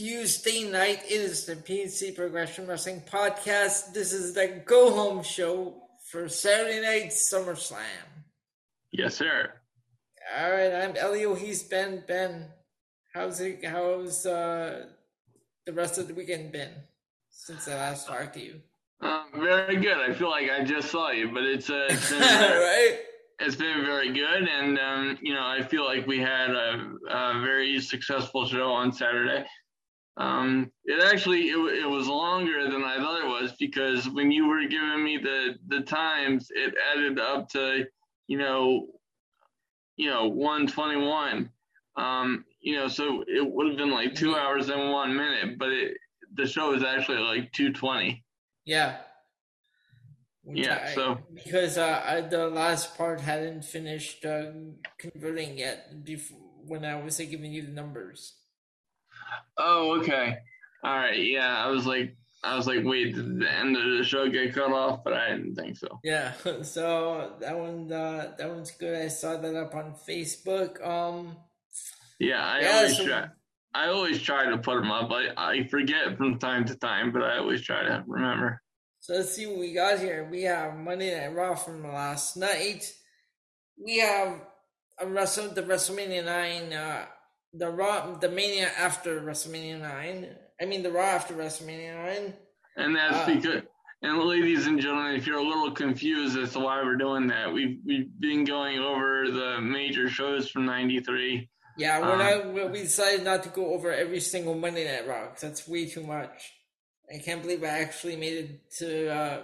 Tuesday night. It is the PNC Progression Wrestling Podcast. This is the go home show for Saturday night SummerSlam. Yes, sir. All right, I'm Elio. He's Ben. Ben, how's it? How's uh, the rest of the weekend been since I last talked to you? Um, very good. I feel like I just saw you, but it's uh, it's been, right. It's been very good, and um, you know, I feel like we had a, a very successful show on Saturday. Um, it actually it, it was longer than I thought it was because when you were giving me the the times, it added up to you know you know 121. Um, you know, so it would have been like two hours and one minute, but it the show is actually like 220. Yeah. Yeah, I- so- because uh, I, the last part hadn't finished uh, converting yet before when I was uh, giving you the numbers. Oh, okay. All right. Yeah, I was like, I was like, wait, did the end of the show get cut off? But I didn't think so. Yeah, so that one uh, that one's good. I saw that up on Facebook. Um, Yeah, I Yeah, always so- try. I always try to put them up. I, I forget from time to time, but I always try to remember. so let's see what we got here. We have Monday Night Raw from last night. We have a Wrestle the WrestleMania nine, uh, the Raw, the Mania after WrestleMania nine. I mean the Raw after WrestleMania nine. And that's Ah. because, and ladies and gentlemen, if you're a little confused as to why we're doing that, we've we've been going over the major shows from '93. Yeah, we're Um, not. we- decided not to go over every single Monday Night Raw that's way too much. I can't believe I actually made it to uh,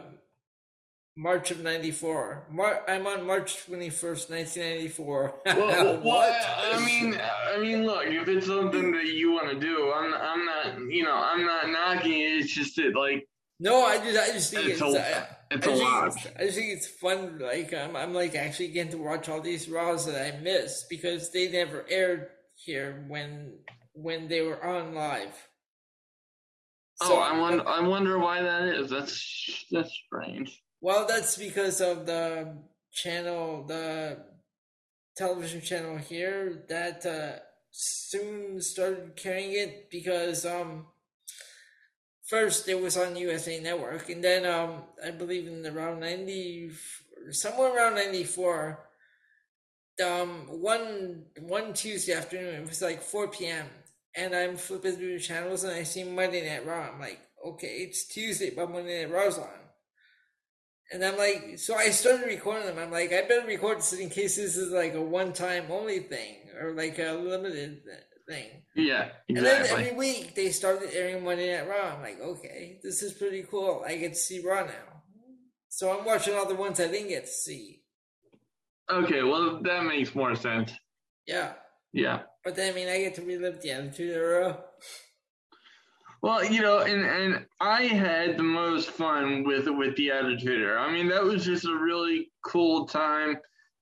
March of '94. Mar- I'm on March twenty first, nineteen ninety four. Well, what? I mean, I mean, look, if it's something that you want to do, I'm, I'm not, you know, I'm not knocking it. It's just that, like, No, I just, I just think It's it's, a- uh, it's I a think lot. it's- I just think it's fun. Like I'm, I'm like actually getting to watch all these Raws that I missed because they never aired here when when they were on live. oh, I wonder, I wonder why that is. That's that's strange. Well, that's because of the channel, the television channel here that uh, soon started carrying it because um first it was on USA Network and then um I believe in around 90 somewhere around 94 um one one Tuesday afternoon it was like 4 p.m. and I'm flipping through the channels and I see Monday Night Raw I'm like okay it's Tuesday but Monday Night Raw's on and I'm like, so I started recording them. I'm like, I better record this in case this is like a one time only thing or like a limited thing. Yeah, And then exactly. every week they started airing Monday Night Raw. I'm like, okay, this is pretty cool. I get to see Raw now. So I'm watching all the ones I didn't get to see. Okay, well, that makes more sense. Yeah. Yeah. But then, I mean, I get to relive the Attitude Era. Well, you know, and and I had the most fun with with the Attitude Era. I mean, that was just a really cool time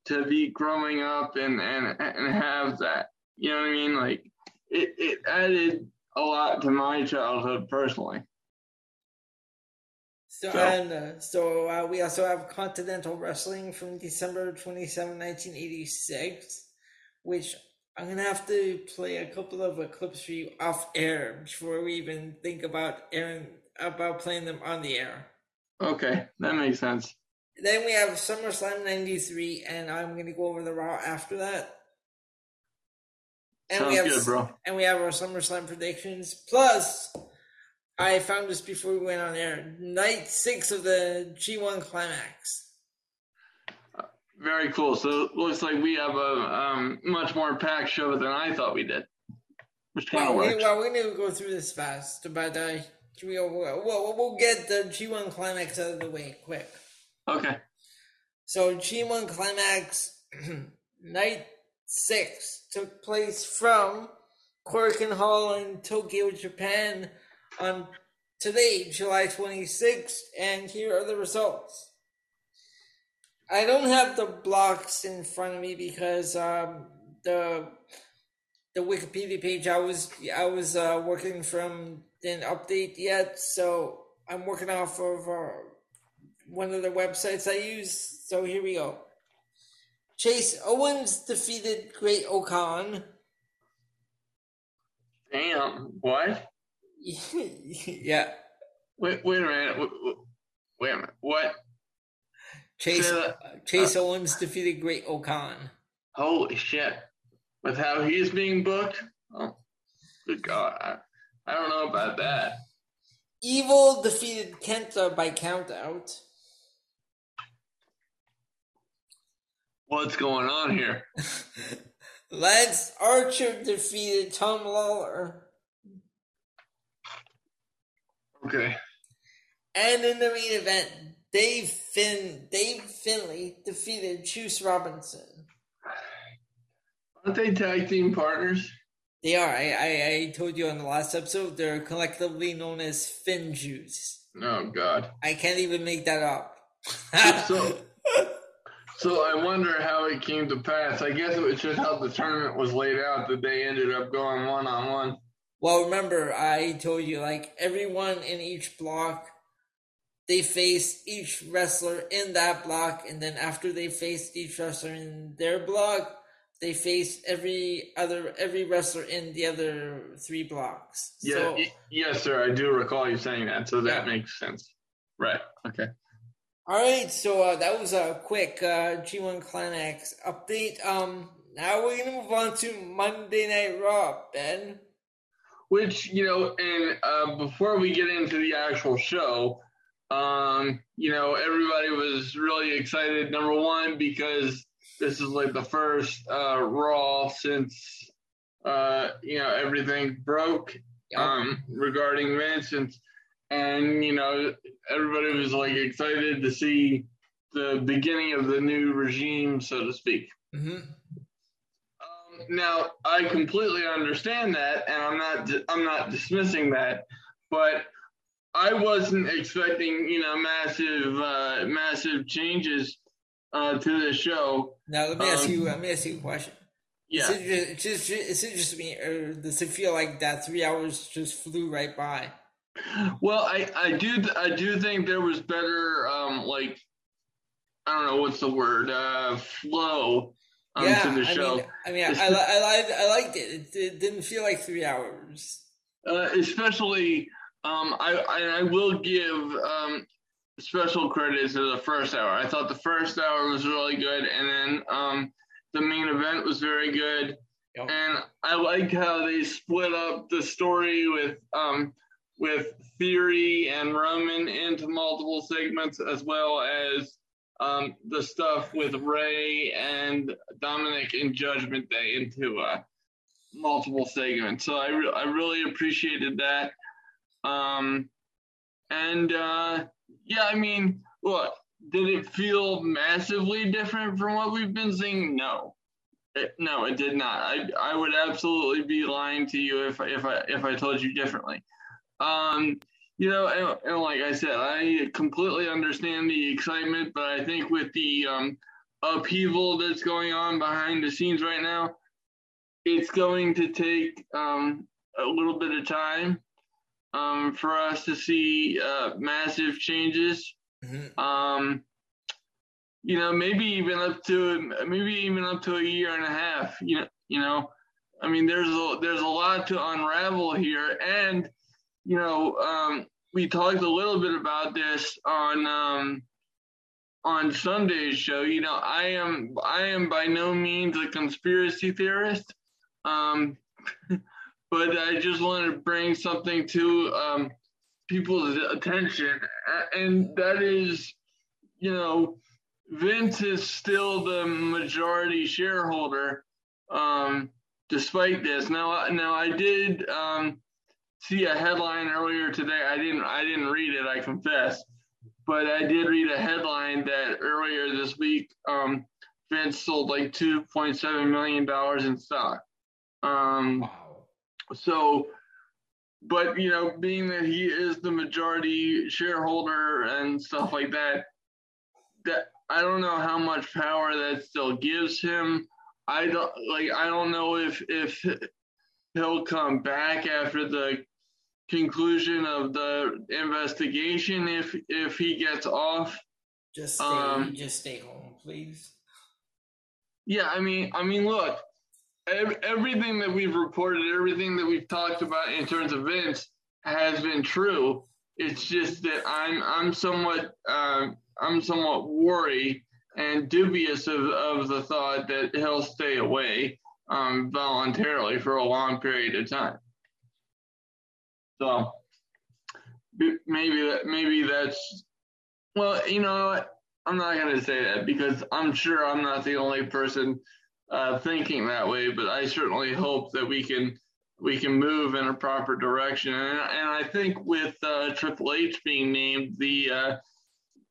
to be growing up and and and have that. You know what I mean? Like it it added a lot to my childhood personally. So, So- and uh, so uh, we also have Continental Wrestling from December 27, 1986, which I'm gonna have to play a couple of clips for you off air before we even think about airing about playing them on the air. Okay, that makes sense. Then we have SummerSlam 93, and I'm gonna go over the Raw after that. Sounds we have good, bro. and we have our SummerSlam predictions. Plus, I found this before we went on air. Night six of the G1 Climax. Very cool. So it looks like we have a um, much more packed show than I thought we did, which kind Well, of we, works. well, we need to go through this fast, but uh, we'll, we'll, we'll get the G1 Climax out of the way quick. Okay. So G1 Climax Night 6 took place from Korakuen Hall in Tokyo, Japan on today, July 26th, and here are the results. I don't have the blocks in front of me because um, the the Wikipedia page I was I was uh, working from didn't update yet, so I'm working off of uh, one of the websites I use. So here we go. Chase Owens defeated Great O-Khan. Damn, what? yeah. Wait, wait a minute. Wait, wait a minute. What? Chase Chase uh, Owens defeated Great O-Khan. Holy shit! With how he's being booked, oh, good God, I, I don't know about that. Evil defeated Kenta by countout. What's going on here? Lance Archer defeated Tom Lawlor. Okay. And in the main event, Dave Finn Dave Finlay defeated Juice Robinson. Aren't they tag team partners? They are. I, I, I told you on the last episode they're collectively known as FinJuice. Oh God. I can't even make that up. so so I wonder how it came to pass. I guess it was just how the tournament was laid out that they ended up going one on one. Well, remember I told you like everyone in each block, they face each wrestler in that block, and then after they face each wrestler in their block, they face every other every wrestler in the other three blocks. Yeah, so, y- yes, sir. I do recall you saying that, so that yeah. makes sense. Right. Okay. All right, so uh, that was a quick uh, G1 Climax update. Um, now we're gonna move on to Monday Night Raw, Ben. Which you know, and uh, before we get into the actual show, um, you know, everybody was really excited. Number one, because this is like the first uh, Raw since uh, you know everything broke um, regarding Vince, and and you know everybody was like excited to see the beginning of the new regime, so to speak. Mm-hmm. Now, I completely understand that, and I'm not I'm not dismissing that, but I wasn't expecting you know massive uh, massive changes uh, to the show. Now let me ask um, you let me ask you a question. Yeah, is it just, is it just me, or does it feel like that three hours just flew right by? Well, I I do I do think there was better um like I don't know what's the word uh flow um, yeah, to the show. I mean, I mean, I, I, liked, I liked it. it. it. didn't feel like three hours. Uh, especially, um, I, I, I will give um, special credit to the first hour. I thought the first hour was really good, and then um, the main event was very good. Yep. And I like how they split up the story with um, with Theory and Roman into multiple segments, as well as um, the stuff with Rey and Dominic in Judgment Day into uh, multiple segments. So I, re- I really appreciated that. Um, and uh, yeah, I mean, look, did it feel massively different from what we've been seeing? No. It, no, it did not. I I would absolutely be lying to you if if I if I told you differently. Um, you know, and, and, like I said, I completely understand the excitement, but I think with the um, upheaval that's going on behind the scenes right now, it's going to take um, a little bit of time um, for us to see uh, massive changes. Mm-hmm. Um, you know, maybe even up to maybe even up to a year and a half. You know, you know, I mean, there's a there's a lot to unravel here, and you know, um, we talked a little bit about this on um, on Sunday's show. You know, I am I am by no means a conspiracy theorist, um, but I just wanted to bring something to um, people's attention, and that is, you know, Vince is still the majority shareholder, um, despite this. Now, now I did. Um, see a headline earlier today. I didn't I didn't read it, I confess. But I did read a headline that earlier this week, um, Vince sold like two point seven million dollars in stock. Um, wow. So, but you know, being that he is the majority shareholder and stuff like that, that I don't know how much power that still gives him. I don't like. I don't know if if he'll come back after the conclusion of the investigation if if he gets off. Just stay, um, just stay home, please. Yeah, I mean, I mean, look, everything that we've reported, everything that we've talked about in terms of Vince has been true. It's just that I'm I'm somewhat um, I'm somewhat worried and dubious of, of the thought that he'll stay away um, voluntarily for a long period of time. So maybe that maybe that's well, you know, I'm not going to say that because I'm sure I'm not the only person uh, thinking that way, but I certainly hope that we can we can move in a proper direction. And, and I think with uh, Triple H being named the uh,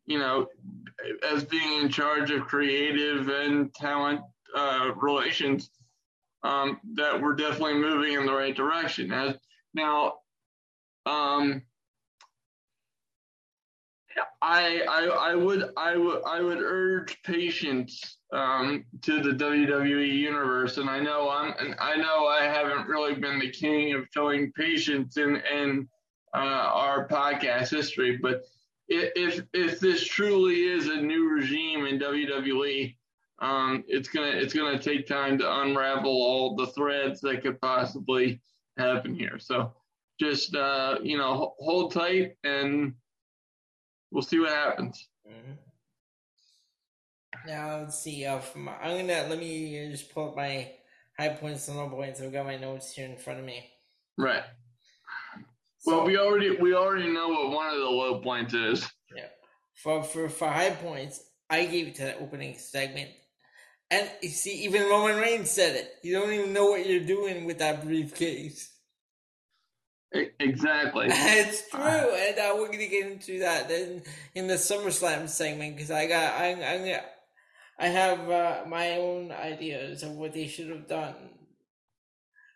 you know as being in charge of creative and talent uh, relations, um, that we're definitely moving in the right direction. As now, um, I, I I would I would I would urge patience um, to the WWE universe, and I know I'm and I know I haven't really been the king of showing patience in in uh, our podcast history, but if if this truly is a new regime in WWE, um, it's gonna it's gonna take time to unravel all the threads that could possibly happen here. So just uh, you know hold tight and we'll see what happens. Mm-hmm. Now let's see. Uh, from, I'm gonna let me just pull up my high points and low points. I've got my notes here in front of me. Right. So, well, we already we already know what one of the low points is. Yeah. For for for high points, I gave it to the opening segment. And you see, even Roman Reigns said it. You don't even know what you're doing with that briefcase. Exactly. it's true, and uh, we're gonna get into that then in the SummerSlam segment because I got I I I have uh, my own ideas of what they should have done.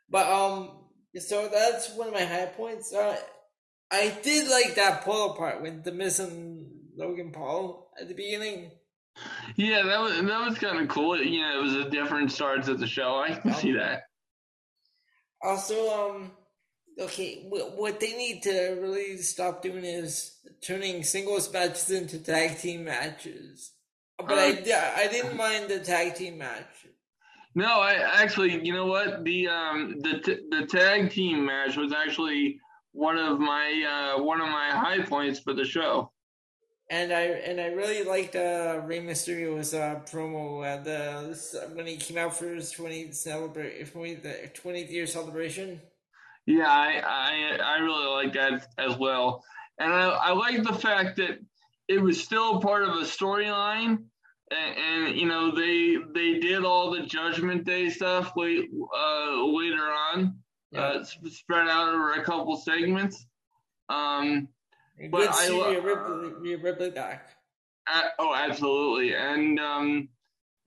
But um, so that's one of my high points. Uh, I did like that polo part with the missing Logan Paul at the beginning. Yeah, that was that was kind of cool. You know, it was a different start to the show. I can um, see that. Also, um, okay, what they need to really stop doing is turning singles matches into tag team matches. But I, uh, I didn't mind the tag team match. No, I actually, you know what? The um the t- the tag team match was actually one of my uh one of my high points for the show. And I and I really liked uh Rey Mysterio's uh promo at the when he came out for his 20th celebrate 20th, 20th year celebration. Yeah, I, I I really like that as well, and I, I like the fact that it was still part of a storyline, and, and, you know they they did all the Judgment Day stuff late uh, later on, yeah. uh, spread out over a couple segments. Um, but I love Ripley, Ripley back. Uh, oh, absolutely, and um,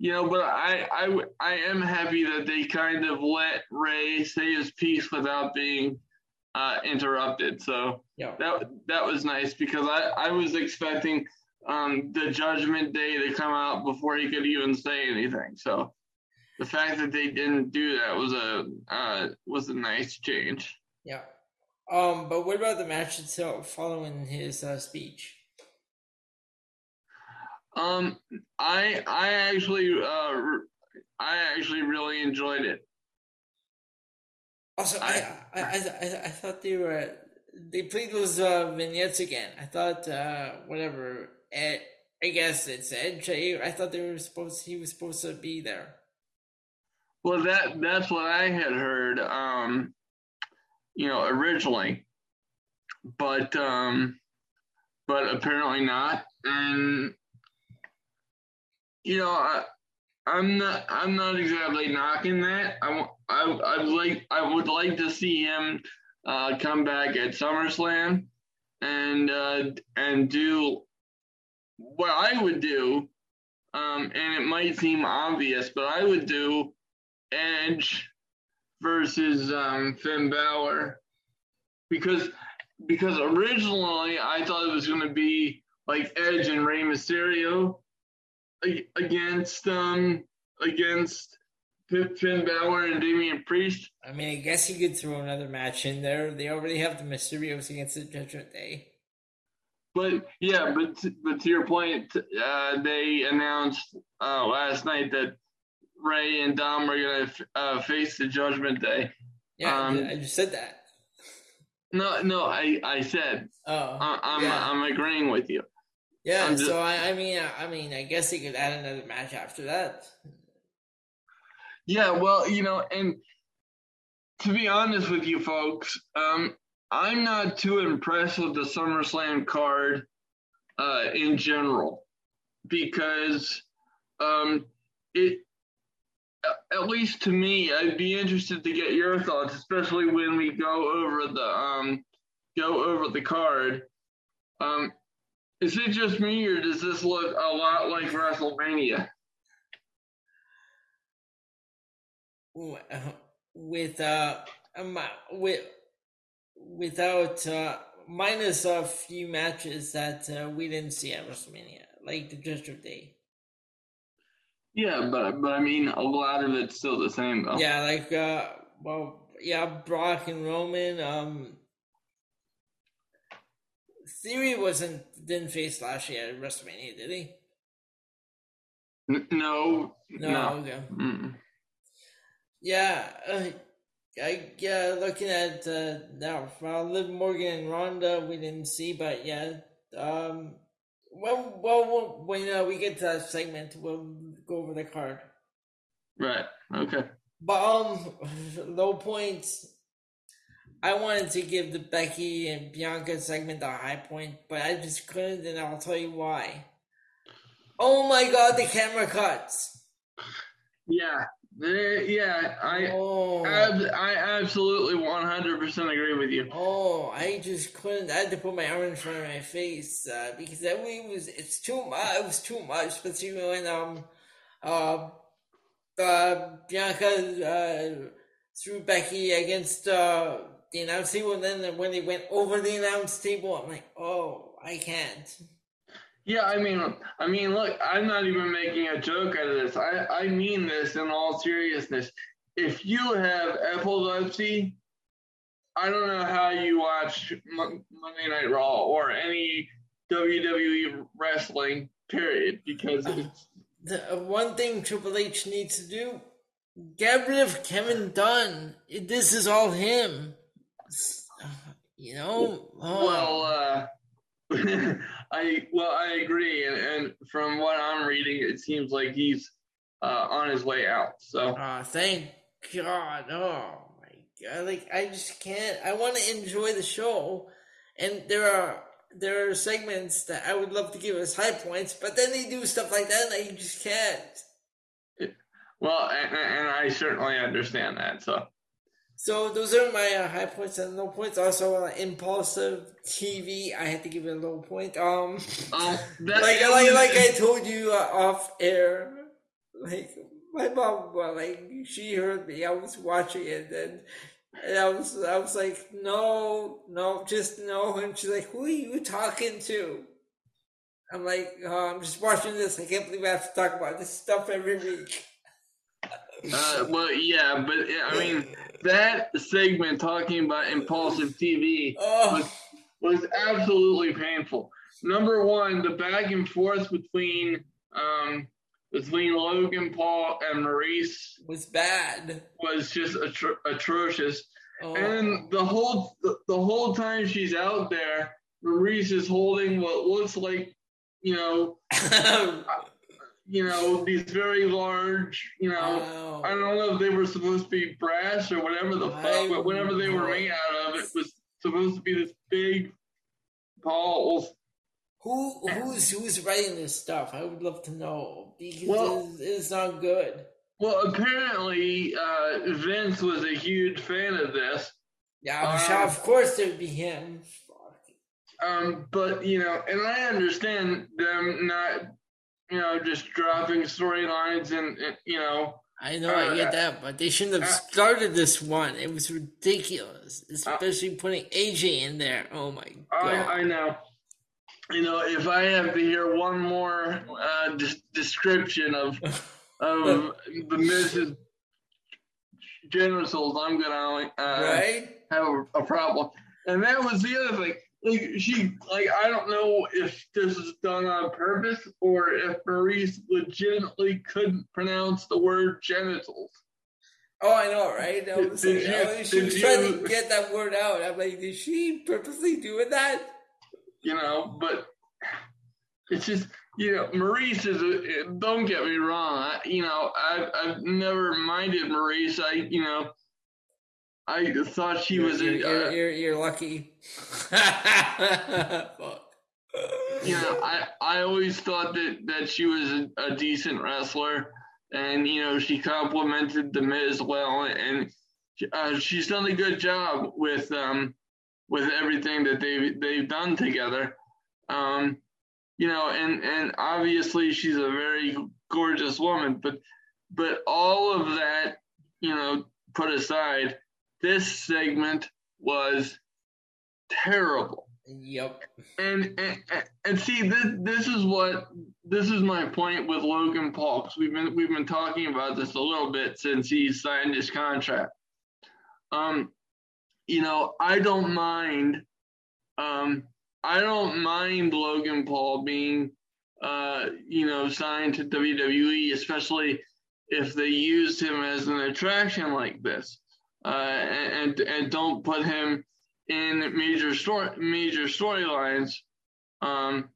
you know, but I, I, I am happy that they kind of let Rey say his piece without being uh, interrupted. So yeah. that that was nice because I, I was expecting um, the Judgment Day to come out before he could even say anything. So the fact that they didn't do that was a uh, was a nice change. Yeah. Um, but what about the match itself following his uh, speech? Um, I I actually uh I actually really enjoyed it. Also, I I, I, I, I thought they were they played those uh, vignettes again. I thought uh whatever. Ed, I guess it's Edge. I thought they were supposed he was supposed to be there. Well, that that's what I had heard. Um, you know, originally, but um, but apparently not. And you know, I, I'm not. I'm not exactly knocking that. I, I, I like. I would like to see him uh, come back at SummerSlam and uh, and do what I would do. Um, and it might seem obvious, but I would do Edge versus um, Finn Balor because because originally I thought it was going to be like Edge and Rey Mysterio against um against Finn Balor and Damian Priest. I mean, I guess you could throw another match in there. They already have the Mysterios against the Judgment Day. But yeah, but but to your point, uh, they announced uh, last night that Rey and Dom are gonna uh, face the Judgment Day. Yeah, um, I just said that. No, no, I, I said. Oh, I, am yeah. I'm agreeing with you. Yeah, just, so I, I mean, I mean, I guess he could add another match after that. Yeah, well, you know, and to be honest with you folks, um, I'm not too impressed with the SummerSlam card uh, in general because um, it, at least to me, I'd be interested to get your thoughts, especially when we go over the um, go over the card. Um, is it just me, or does this look a lot like WrestleMania? With uh, with without uh, minus a few matches that uh, we didn't see at WrestleMania, like the Judgment Day. Yeah, but but I mean, a lot of it's still the same though. Yeah, like uh, well, yeah, Brock and Roman. Um, Theory wasn't didn't face Lashley at WrestleMania, did he? N- no, no, no. okay. Yeah, uh, I yeah, looking at uh, now, well, Liv Morgan and Ronda, we didn't see, but yeah, um, well, well, when uh, we get to that segment, we'll go over the card. Right. Okay. But um, low points. I wanted to give the Becky and Bianca segment a high point, but I just couldn't, and I'll tell you why. Oh my god, the camera cuts. Yeah, yeah, I, oh. ab- I absolutely one hundred percent agree with you. Oh, I just couldn't. I had to put my arm in front of my face uh, because that way was it's too much. It was too much, especially when um uh, uh Bianca uh, threw Becky against uh the announce table, and then when they went over the announce table, I'm like, oh, I can't. Yeah, I mean, I mean, look, I'm not even making a joke out of this. I, I mean this in all seriousness. If you have epilepsy, I don't know how you watch Monday Night Raw or any WWE wrestling, period, because it's. The uh, one thing Triple H needs to do get rid of Kevin Dunn. This is all him. You know? Oh. Well, uh, I well, I agree, and, and, from what I'm reading, it seems like he's uh, on his way out. So, oh, thank God! Oh my God! Like I just can't. I want to enjoy the show, and there are there are segments that I would love to give as high points, but then they do stuff like that, and I just can't. Well, and, and I certainly understand that. So, so those are my uh, high points and low points. Also, uh, Impaulsive TV, I had to give it a low point. Um, uh, like like like I told you uh, off air, like my mom, well, like she heard me. I was watching it, and and I was I was like, no, no, just no. And she's like, who are you talking to? I'm like, oh, I'm just watching this. I can't believe I have to talk about this stuff every week. Uh, well, yeah, but I mean, that segment talking about Impaulsive TV was, was absolutely painful. Number one, the back and forth between um, between Logan Paul and Maryse was bad. Was just atro- atrocious. Oh. And the whole the, the whole time she's out there, Maryse is holding what looks like, you know, you know, these very large, you know, I don't know if they were supposed to be brass or whatever the fuck, but whatever they were made out of, it was supposed to be this big balls. Who who's who's writing this stuff? I would love to know because well, it's, it's not good. Well, apparently uh, Vince was a huge fan of this. Yeah, um, of course it would be him. Um, but you know, and I understand them not you know, just dropping storylines and, and, you know. I know, uh, I get that, but they shouldn't have uh, started this one. It was ridiculous, especially uh, putting AJ in there. Oh my god! I, I, know. You know, if I have to hear one more uh, des- description of of the Miz's genitals, I'm gonna uh, right? have a, a problem. And that was the other thing. Like she like I don't know if this is done on purpose or if Maryse legitimately couldn't pronounce the word genitals. Oh, I know, right? I was oh, did, did you, she was trying to get that word out. I'm like, did she purposely do that? You know, but it's just you know, Maryse is. A, don't get me wrong. I, you know, I've I've never minded Maryse. I you know I thought she you're, was. You're, uh, you're, you're, lucky. Fuck. You I I always thought that that she was a, a decent wrestler, and you know she complimented the Miz well, and uh, she's done a good job with um with everything that they they've done together. Um, you know, and and obviously she's a very gorgeous woman, but but all of that, you know, put aside, this segment was terrible. Yep. And and, and see this this is what this is my point with Logan Paul because we've been we've been talking about this a little bit since he signed his contract. Um, you know, I don't mind. Um, I don't mind Logan Paul being, uh, you know, signed to WWE, especially if they used him as an attraction like this uh, and and don't put him in major story major storylines. Um,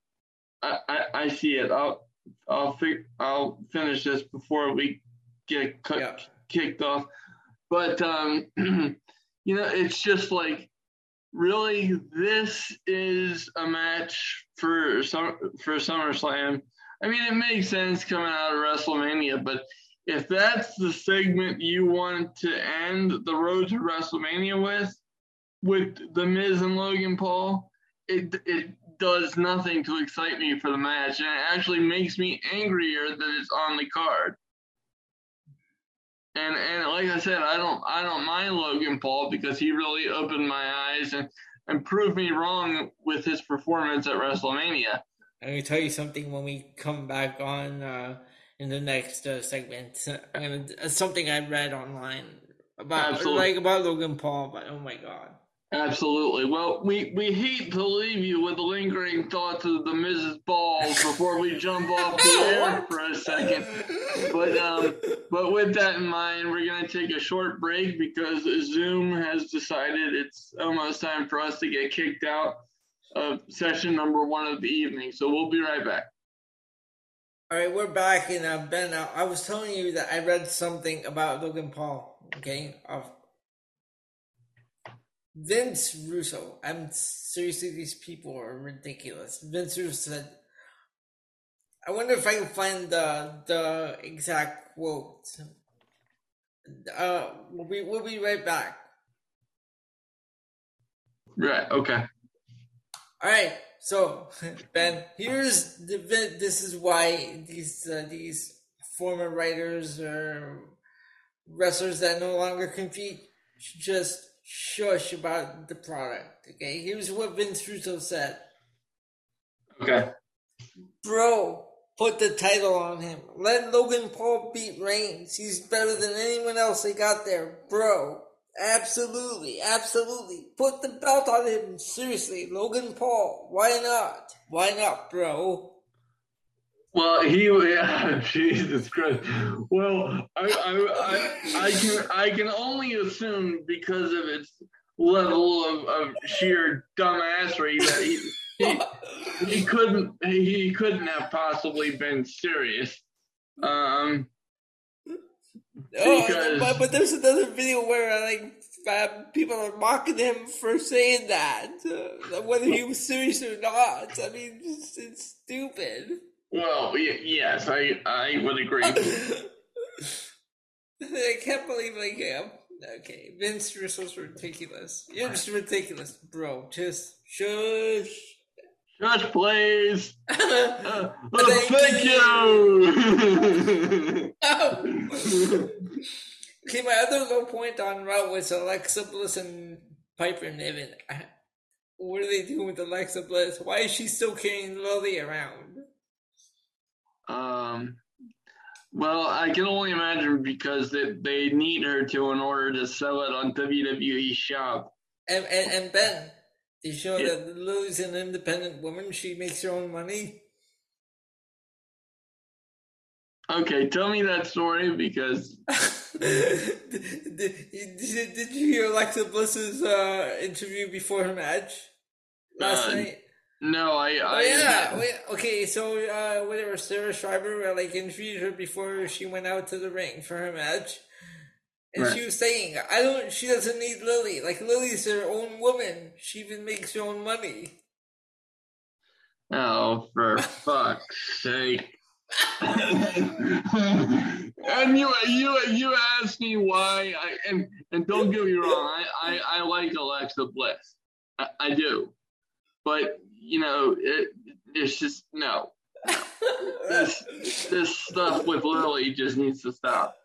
I, I, I see it. I'll I'll fi- I'll finish this before we get yeah. kicked off. But um, you know, it's just like really this is a match for some for SummerSlam. I mean, it makes sense coming out of WrestleMania, but if that's the segment you want to end the road to WrestleMania with, with The Miz and Logan Paul, it it does nothing to excite me for the match, and it actually makes me angrier that it's on the card. And and like I said, I don't I don't mind Logan Paul because he really opened my eyes and and proved me wrong with his performance at WrestleMania. I'm gonna tell you something when we come back on. Uh in the next uh, segment. I'm gonna uh, something I read online about Absolutely. like about Logan Paul, but oh my god. Absolutely. Well, we, we hate to leave you with lingering thoughts of the Miz's Balls before we jump off the air for a second. But um, but with that in mind, we're gonna take a short break because Zoom has decided it's almost time for us to get kicked out of session number one of the evening. So we'll be right back. All right, we're back, and uh, Ben, uh, I was telling you that I read something about Logan Paul. Okay, of Vince Russo. I'm seriously, these people are ridiculous. Vince Russo said, "I wonder if I can find the the exact quote." Uh, we'll be we'll be right back. Right. Okay. All right. So, Ben, here's the this is why these uh, these former writers or wrestlers that no longer compete just shush about the product. Okay, here's what Vince Russo said. Okay, bro, put the title on him. Let Logan Paul beat Reigns. He's better than anyone else they got there, bro. Absolutely, absolutely. Put the belt on him. Seriously, Logan Paul. Why not? Why not, bro? Well, he, yeah, Jesus Christ. Well, I, I, I, I can, I can only assume because of its level of, of sheer dumbassery that he, he, he couldn't, he couldn't have possibly been serious. Um, Oh, but, but there's another video where like uh, people are mocking him for saying that, uh, whether he was serious or not. I mean, it's, it's stupid. Well, yes, I I would agree. I can't believe like yeah. Okay, Vince Russo's ridiculous. You're just ridiculous, bro. Just shush. Shush, please. uh, thank, thank you. you. oh. Okay, my other low point on route was Alexa Bliss and Piper Niven. What are they doing with Alexa Bliss? Why is she still carrying Lily around? Um, well, I can only imagine because they, they need her to in order to sell it on WWE Shop. And, and, and Ben, They show yeah. that Lily's an independent woman. She makes her own money. Okay, tell me that story because. did, did, did, you hear Alexa Bliss's uh, interview before her match last uh, night? No, I. I oh, yeah. Wait, okay, so uh, whatever. Sarah Schreiber uh, like interviewed her before she went out to the ring for her match, and right. she was saying, "I don't. She doesn't need Lily. Like Lily's her own woman. She even makes her own money." Oh, for fuck's sake! and you, you, you asked me why. I, and and don't get me wrong. I, I, I like Alexa Bliss. I, I do, but you know, it, it's just no. this this stuff with Lily just needs to stop.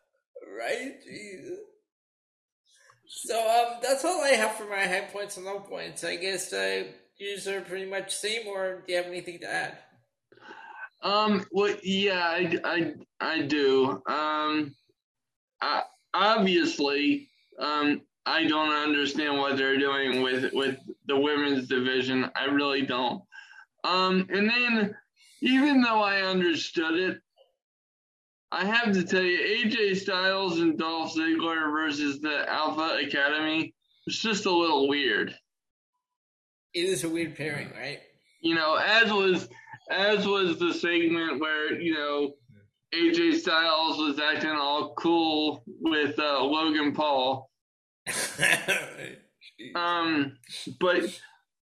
Right? So um, that's all I have for my high points and low points. I guess uh, yours are pretty much same, or do you have anything to add? Um. Well, yeah, I, I, I do. Um. I, obviously, um, I don't understand what they're doing with with the women's division. I really don't. Um, and then even though I understood it, I have to tell you, AJ Styles and Dolph Ziggler versus the Alpha Academy was just a little weird. It is a weird pairing, right? You know, as was as was the segment where you know AJ Styles was acting all cool with uh, Logan Paul, um, but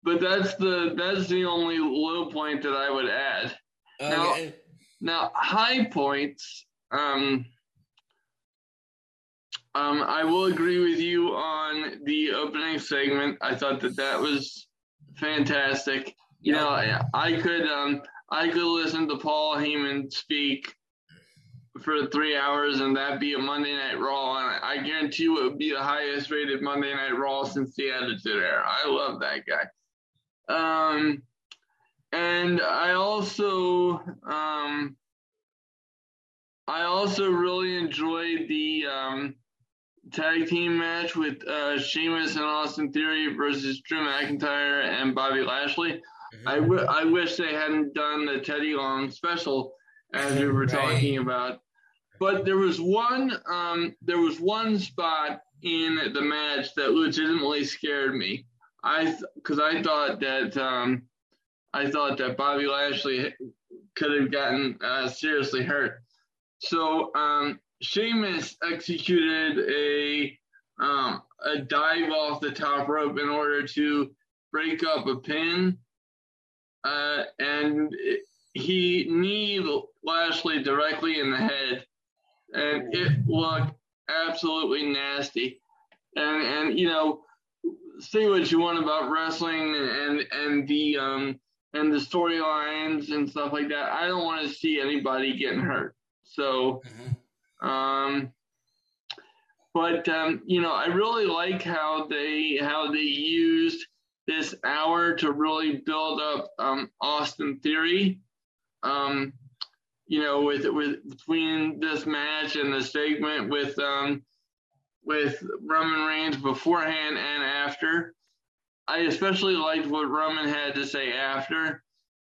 but that's the that's the only low point that I would add. Okay. Now, now high points. Um, um, I will agree with you on the opening segment. I thought that that was fantastic. You know, I, I could um, I could listen to Paul Heyman speak for three hours and that be a Monday Night Raw, and I guarantee you it would be the highest rated Monday Night Raw since the Attitude Era. I love that guy. Um, and I also um, I also really enjoyed the um, tag team match with uh, Sheamus and Austin Theory versus Drew McIntyre and Bobby Lashley. Mm-hmm. I, w- I wish they hadn't done the Teddy Long special as we were right. talking about but there was one um, there was one spot in the match that legitimately scared me. I because th- I thought that um, I thought that Bobby Lashley could have gotten uh, seriously hurt. So um, Sheamus executed a um, a dive off the top rope in order to break up a pin, uh, and it, he kneed Lashley directly in the head and it looked absolutely nasty. And and you know, say what you want about wrestling and and the um and the storylines and stuff like that. I don't want to see anybody getting hurt. So, mm-hmm. um, but um, you know, I really like how they how they used this hour to really build up um, Austin Theory. Um, you know, with with between this match and the segment with um with Roman Reigns beforehand and after. I especially liked what Roman had to say after.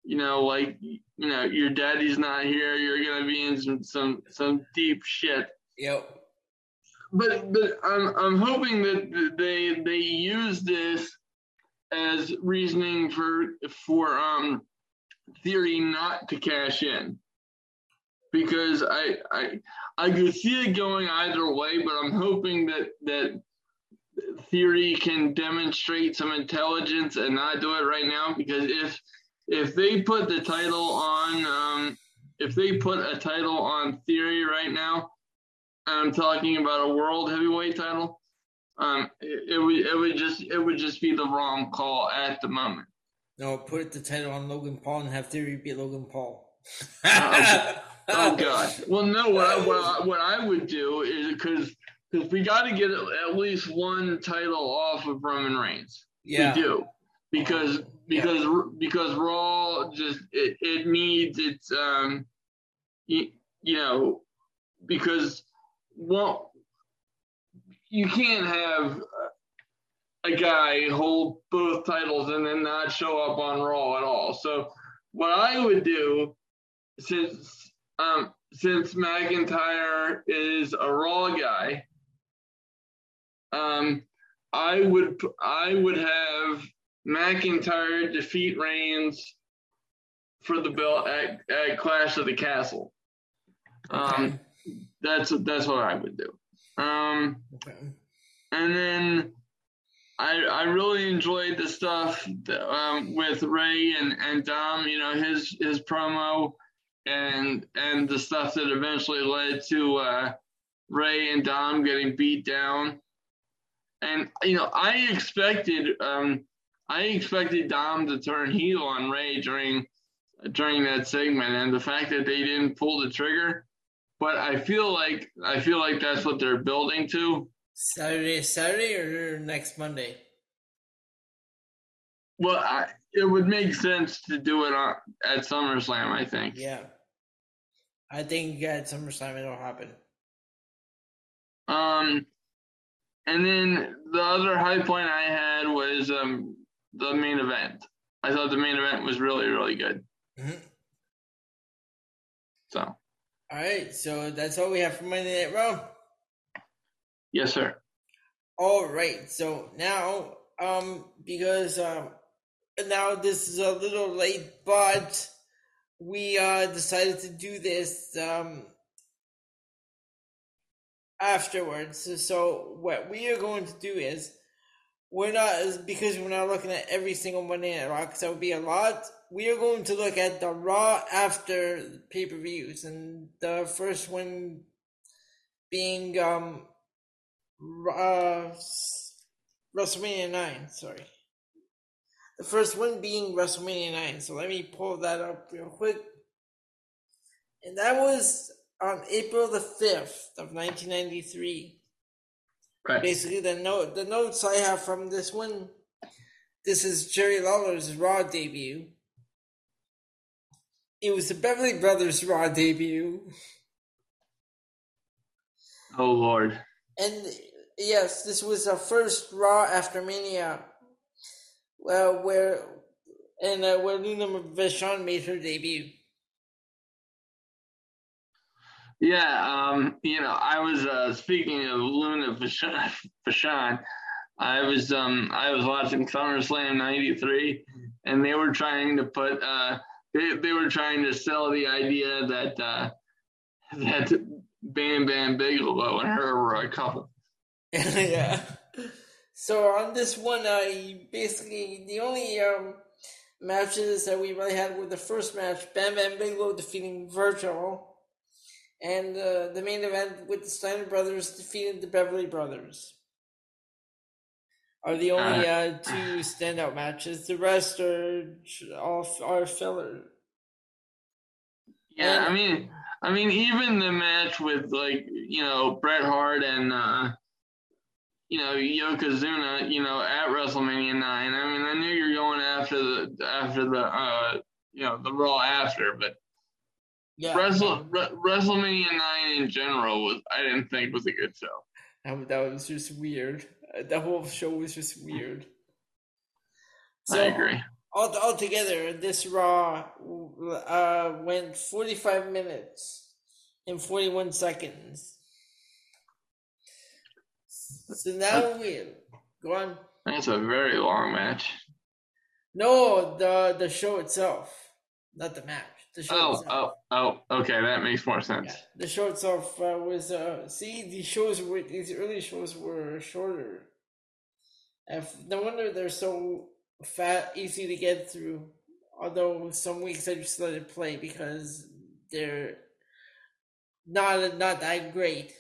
You know, like you know, your daddy's not here. You're gonna be in some some some deep shit. Yep. But but I'm I'm hoping that they they use this as reasoning for for um theory not to cash in because I I I could see it going either way, but I'm hoping that that theory can demonstrate some intelligence and not do it right now because if if they put the title on um, if they put a title on theory right now i'm talking about a world heavyweight title um, it, it, would it would just it would just be the wrong call at the moment no put the title on logan paul and have theory beat logan paul uh, oh God. Well, no. What I, what I, what I would do is because because we got to get at least one title off of Roman Reigns. Yeah. We do because because yeah. because Raw just it, it needs its um you, you know because well you can't have a guy hold both titles and then not show up on Raw at all. So what I would do, since um, since McIntyre is a Raw guy, um, I would I would have McIntyre defeat Reigns for the belt at, at Clash of the Castle. Um, that's that's what I would do. Um, okay. And then I I really enjoyed the stuff um, with Rey and, and Dom. You know his his promo and and the stuff that eventually led to uh, Rey and Dom getting beat down. And you know I expected um, I expected Dom to turn heel on Rey during during that segment, and the fact that they didn't pull the trigger. But I feel like I feel like that's what they're building to. Saturday, Saturday, or next Monday. Well, I, it would make sense to do it on, at SummerSlam. I think. Yeah, I think at SummerSlam it'll happen. Um, and then the other high point I had was um the main event. I thought the main event was really really good. Mm-hmm. So. All right, so that's all we have for Monday Night Raw. Yes, sir. All right, so now, um, because um, now this is a little late, but we uh decided to do this um afterwards. So what we are going to do is we're not because we're not looking at every single Monday Night Raw because that would be a lot we are going to look at the Raw after pay per views, and the first one being um, uh, WrestleMania 9. Sorry. The first one being WrestleMania 9. So let me pull that up real quick. And that was on April the 5th of 1993. Right. Basically, the note the notes I have from this one. This is Jerry Lawler's Raw debut. It was the Beverly Brothers Raw debut. Oh Lord! And yes, this was the first Raw after Mania, well, where and uh, where Luna Vachon made her debut. Yeah, um, you know, I was uh, speaking of Luna Vachon. I was um, I was watching SummerSlam '93, and they were trying to put uh, they they were trying to sell the idea that uh, that Bam Bam Bigelow and her were a couple. yeah. So on this one, uh, basically the only um, matches that we really had were the first match, Bam Bam Bigelow defeating Virgil, and uh, the main event with the Steiner brothers defeated the Beverly brothers. Are the only uh, uh, two standout matches. The rest are all are filler. Yeah, and, I mean, I mean, even the match with like you know Bret Hart and uh, you know Yokozuna, you know at WrestleMania nine. I mean, I knew you're going after the after the uh, you know the Raw after, but yeah, Wrestle, Re- WrestleMania nine in general was I didn't think was a good show. That, that was just weird. Uh, the whole show was just weird. So, I agree. All, altogether, this Raw uh, went 45 minutes and 41 seconds. So now we go on. That's a very long match. No, the the show itself, not the match. The show oh, oh, oh, okay, that makes more sense. Yeah, the show itself uh, was uh, see these shows were these early shows were shorter. If, no wonder they're so fat, easy to get through. Although some weeks I just let it play because they're not not that great.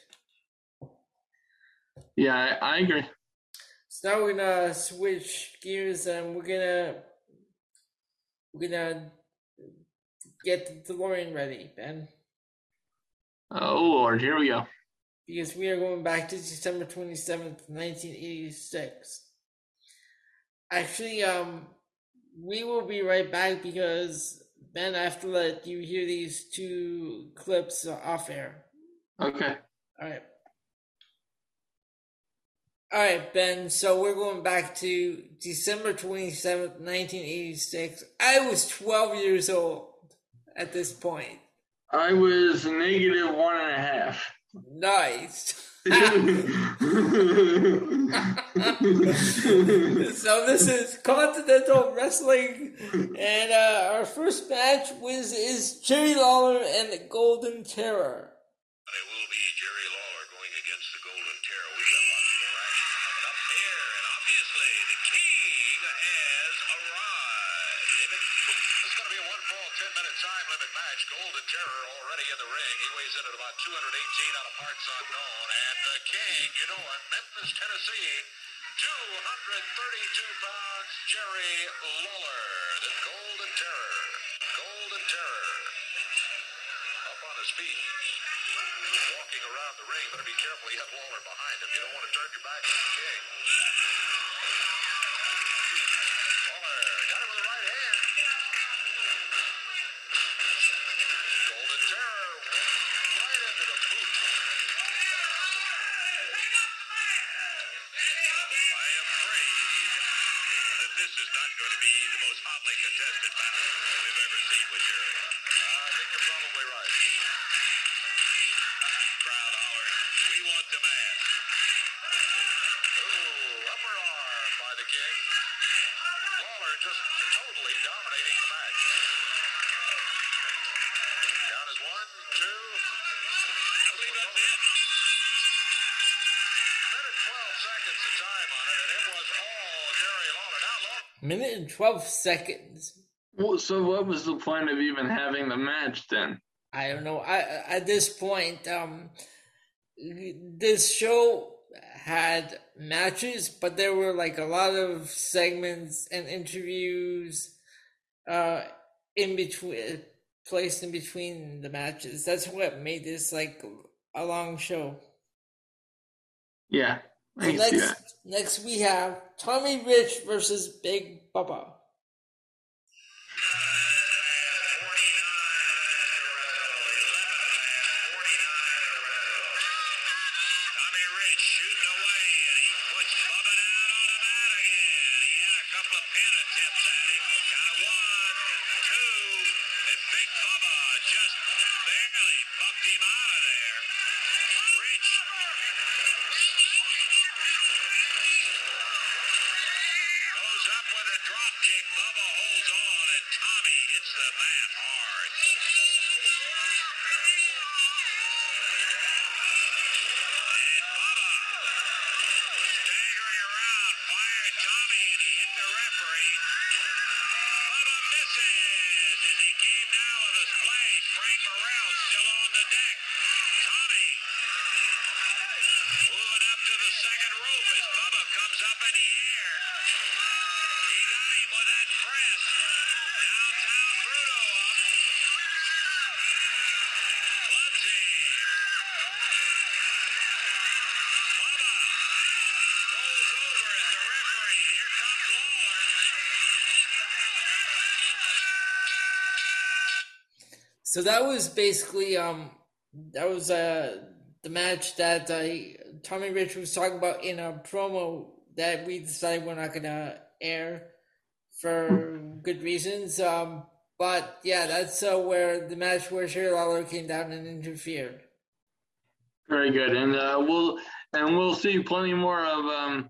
Yeah, I, I agree. So now we're gonna switch gears and we're gonna we're gonna get the DeLorean ready, Ben. Oh Lord, here we go. Because we are going back to December twenty seventh, nineteen eighty six. Actually, um, we will be right back because Ben, I have to let you hear these two clips off air. Okay. All right. All right, Ben. So we're going back to December 27th, 1986. I was 12 years old at this point. I was negative one and a half. Nice. so this is Continental Wrestling, and uh, our first match was is Jerry Lawler and the Golden Terror. It will be Jerry Lawler going against the Golden Terror. We've got lots more action coming up here, and obviously the King has arrived. David, this is going to be a one fall, 10 minute time limit match. Golden Terror already in the ring. He weighs in at about 218 out of parts unknown. And the King, you know, in Memphis, Tennessee, 232 pounds, Jerry Lawler, the Golden Terror. Golden Terror. Up on his feet walking around the ring. Better be careful. You have Lawler behind him. You don't want to turn your back on the king. 12 seconds. Well, so what was the point of even having the match then? I don't know. I at this point, um, this show had matches, but there were like a lot of segments and interviews, uh, in between, placed in between the matches. That's what made this like a long show. Yeah, So next, next we have Tommy Rich versus Big Bubba. Tommy So that was basically um that was uh the match that uh, Tommy Rich was talking about in a promo that we decided we're not gonna air for good reasons. Um, but yeah, that's uh, where the match where Jerry Lawler came down and interfered. Very good, and uh, we'll and we'll see plenty more of um,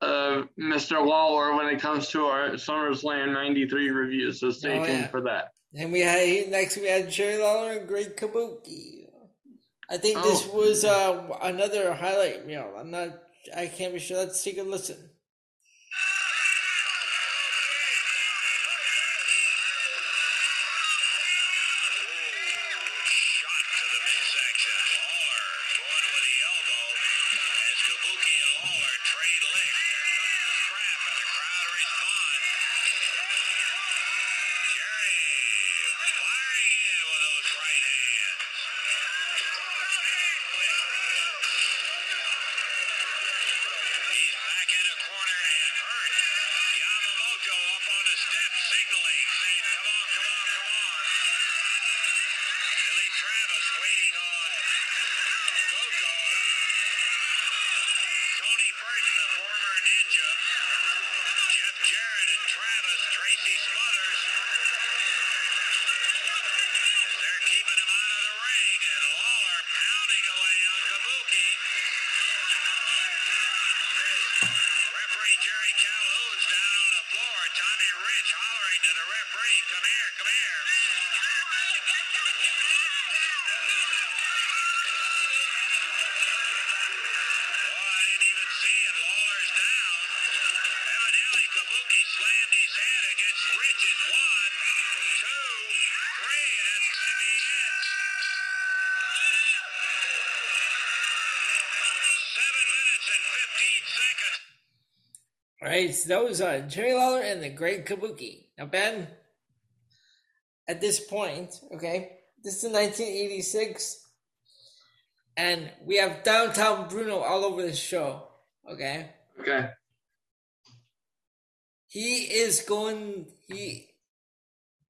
uh, Mr. Lawler when it comes to our SummerSlam '93 review. So stay Oh, tuned yeah. for that. And we had next we had Jerry Lawler and Great Kabuki. I think this Oh. was uh, another highlight reel. I'm not. I can't be sure. Let's take a listen. So that uh, Jerry Lawler and the Great Kabuki. Now, Ben, at this point, okay, this is 1986, and we have Downtown Bruno all over the show, okay? Okay. He is going, he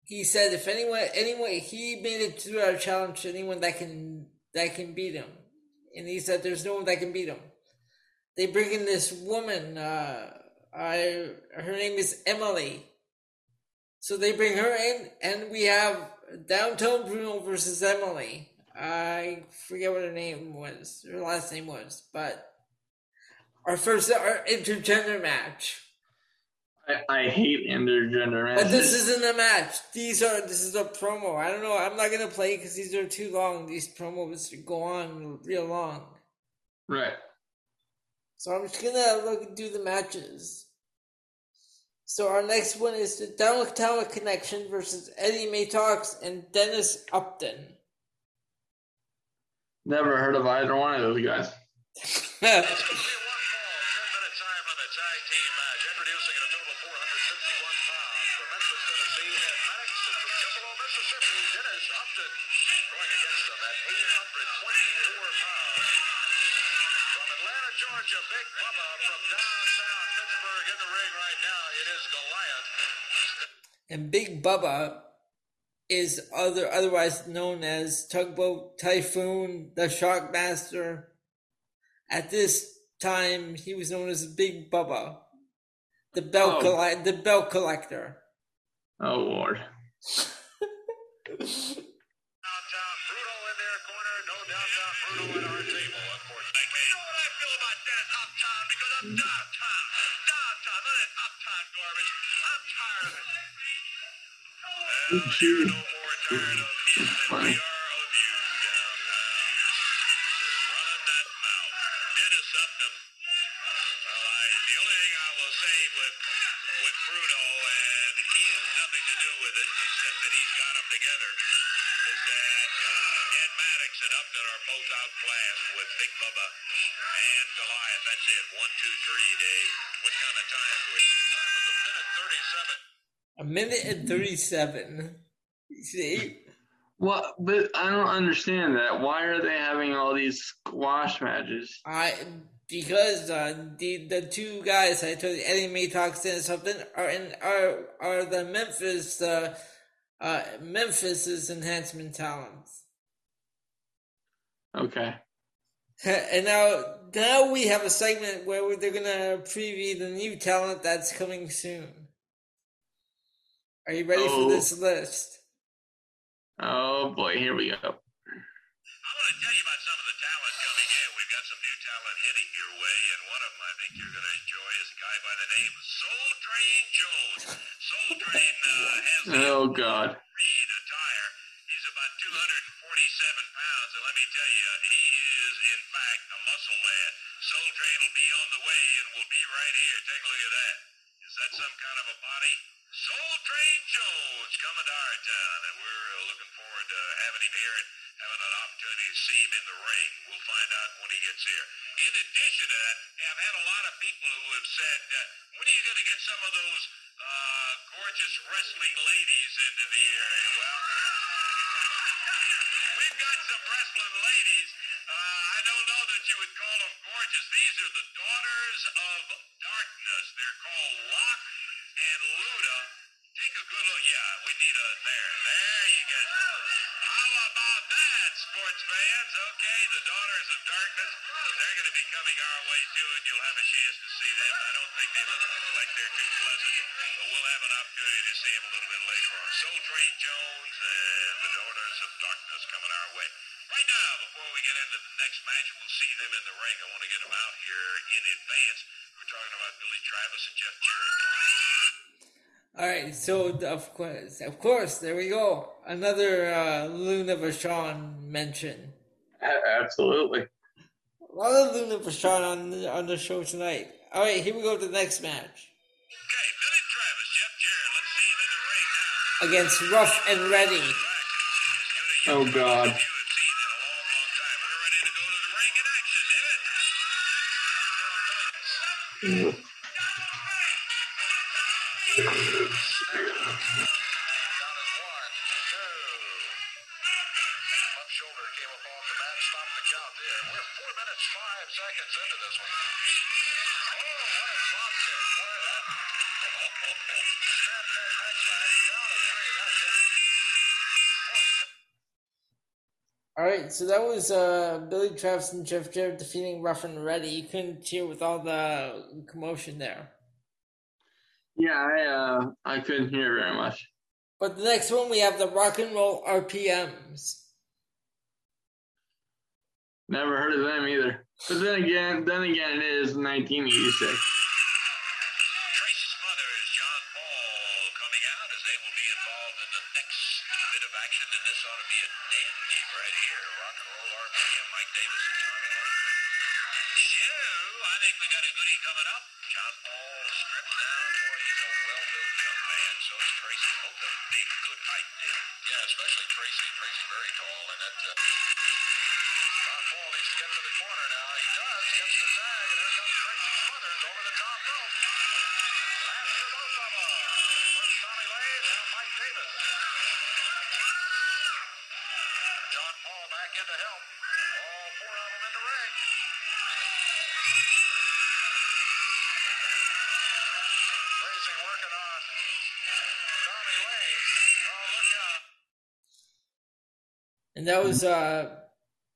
he said if anyone anyway he made it through our challenge anyone that can that can beat him and he said there's no one that can beat him they bring in this woman uh i her name is emily so they bring her in and we have downtown bruno versus emily i forget what her name was her last name was but our first our intergender match I, I hate intergender But this isn't a match. These are this is a promo. I don't know. I'm not gonna play because these are too long. These promos go on real long. Right. So I'm just gonna look do the matches. So our next one is the Downtown Connection versus Eddie Maddox and Dennis Upton. Never heard of either one of those guys. It's going to be one fall, 10 minute time limit tag team match. Introducing at a total of 451 pounds from Memphis, Tennessee, Ed Maddox, and from Tupelo, Mississippi, Dennis Upton. Going against them at 824 pounds. From Atlanta, Georgia, Big Bubba from downtown Pittsburgh in the ring right now. It is Goliath. and Big Bubba is other otherwise known as Tugboat Typhoon, the Shockmaster. At this time, he was known as Big Bubba, the bell Oh. colle- the belt collector. Oh Lord. Well, you're no 37. See? Well, but I don't understand that. Why are they having all these squash matches? I because uh, the the two guys I told you, Eddie Maddox and something are in are are the Memphis uh, uh, Memphis's enhancement talents. Okay. And now now we have a segment where they're gonna preview the new talent that's coming soon. Are you ready Oh. for this list? Oh boy, here we go. I want to tell you about some of the talent coming in. We've got some new talent heading your way, and one of them I think you're going to enjoy is a guy by the name of Soul Train Jones. Soul Train uh, has Oh God. Reed attire. He's about 247 pounds, and let me tell you, he is in fact a muscle man. Soul Train will be on the way and will be right here. Take a look at that. Is that some kind of a body? Soul Train Jones coming to our town, and we're uh, looking forward to having him here and having an opportunity to see him in the ring. We'll find out when he gets here. In addition to that, I've had a lot of people who have said, uh, when are you going to get some of those uh, gorgeous wrestling ladies into the area? Well, we've got some wrestling ladies. Uh, I don't know that you would call them gorgeous. These are the daughters of have an opportunity to see them a little bit later on. Soul Train Jones and the daughters of darkness coming our way. Right now, before we get into the next match, we'll see them in the ring. I want to get them out here in advance. We're talking about Billy Travis and Jeff Jarrett. All right, so of course, of course, there we go. Another uh, Luna Vachon mention. Absolutely. A lot of Luna Vachon on the, on the show tonight. All right, here we go to the next match Okay, against Rough and Ready. Oh God. You so that was uh, Billy Travis and Jeff Jarrett defeating Rough and Ready. You couldn't cheer with all the commotion there. Yeah, I uh, I couldn't hear very much. But the next one, we have the Rock and Roll RPMs. Never heard of them either. But then again, then again, it is 1986. And that was uh,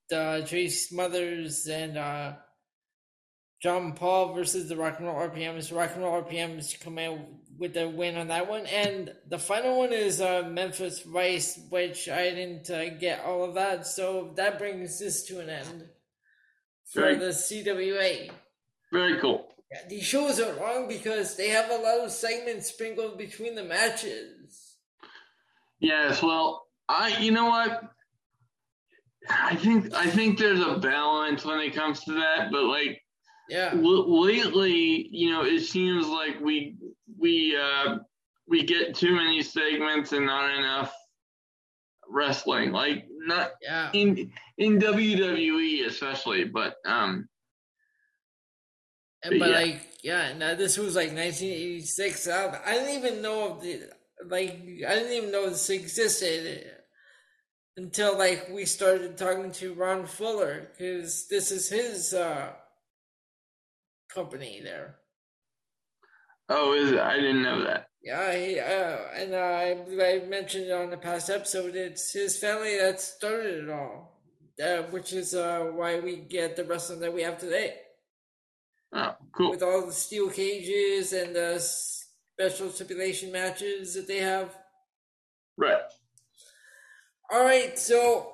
the Tracy Smothers and uh, John Paul versus the Rock and Roll RPMs. Rock and Roll RPMs come in with the win on that one. And the final one is uh, Memphis Vice, which I didn't uh, get all of that. So that brings this to an end for the CWA. Very cool. Yeah, these shows are long because they have a lot of segments sprinkled between the matches. Yes, well, I you know what? I think I think there's a balance when it comes to that, but like Yeah. l- lately, you know, it seems like we we uh we get too many segments and not enough wrestling. Like not Yeah. in in WWE especially, but um And- But Yeah. like, yeah, uh, this was like 1986. I, I didn't even know of the like. I didn't even know this existed until like we started talking to Ron Fuller because this is his uh company there. oh, is it? I didn't know that. Yeah, he, uh, and uh, I I mentioned it on the past episode. It's his family that started it all, uh, which is uh, why we get the wrestling that we have today. Oh, cool. with all the steel cages and the special stipulation matches that they have. Right. All right, so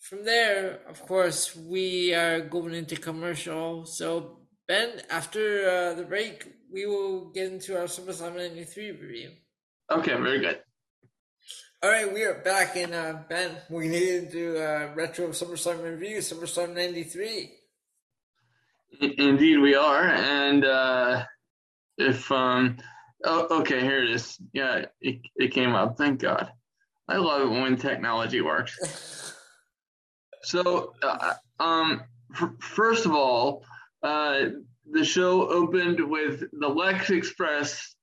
from there, of course, we are going into commercial. So Ben, after uh, the break, we will get into our SummerSlam '93 review. Okay, very good. All right, we are back, and uh, Ben, we're gonna get into uh, retro SummerSlam review, SummerSlam '93. Indeed, we are. And uh, if um, oh, okay, here it is. Yeah, it it came up. Thank God. I love it when technology works. So, uh, um, f- first of all, uh, the show opened with the Lex Express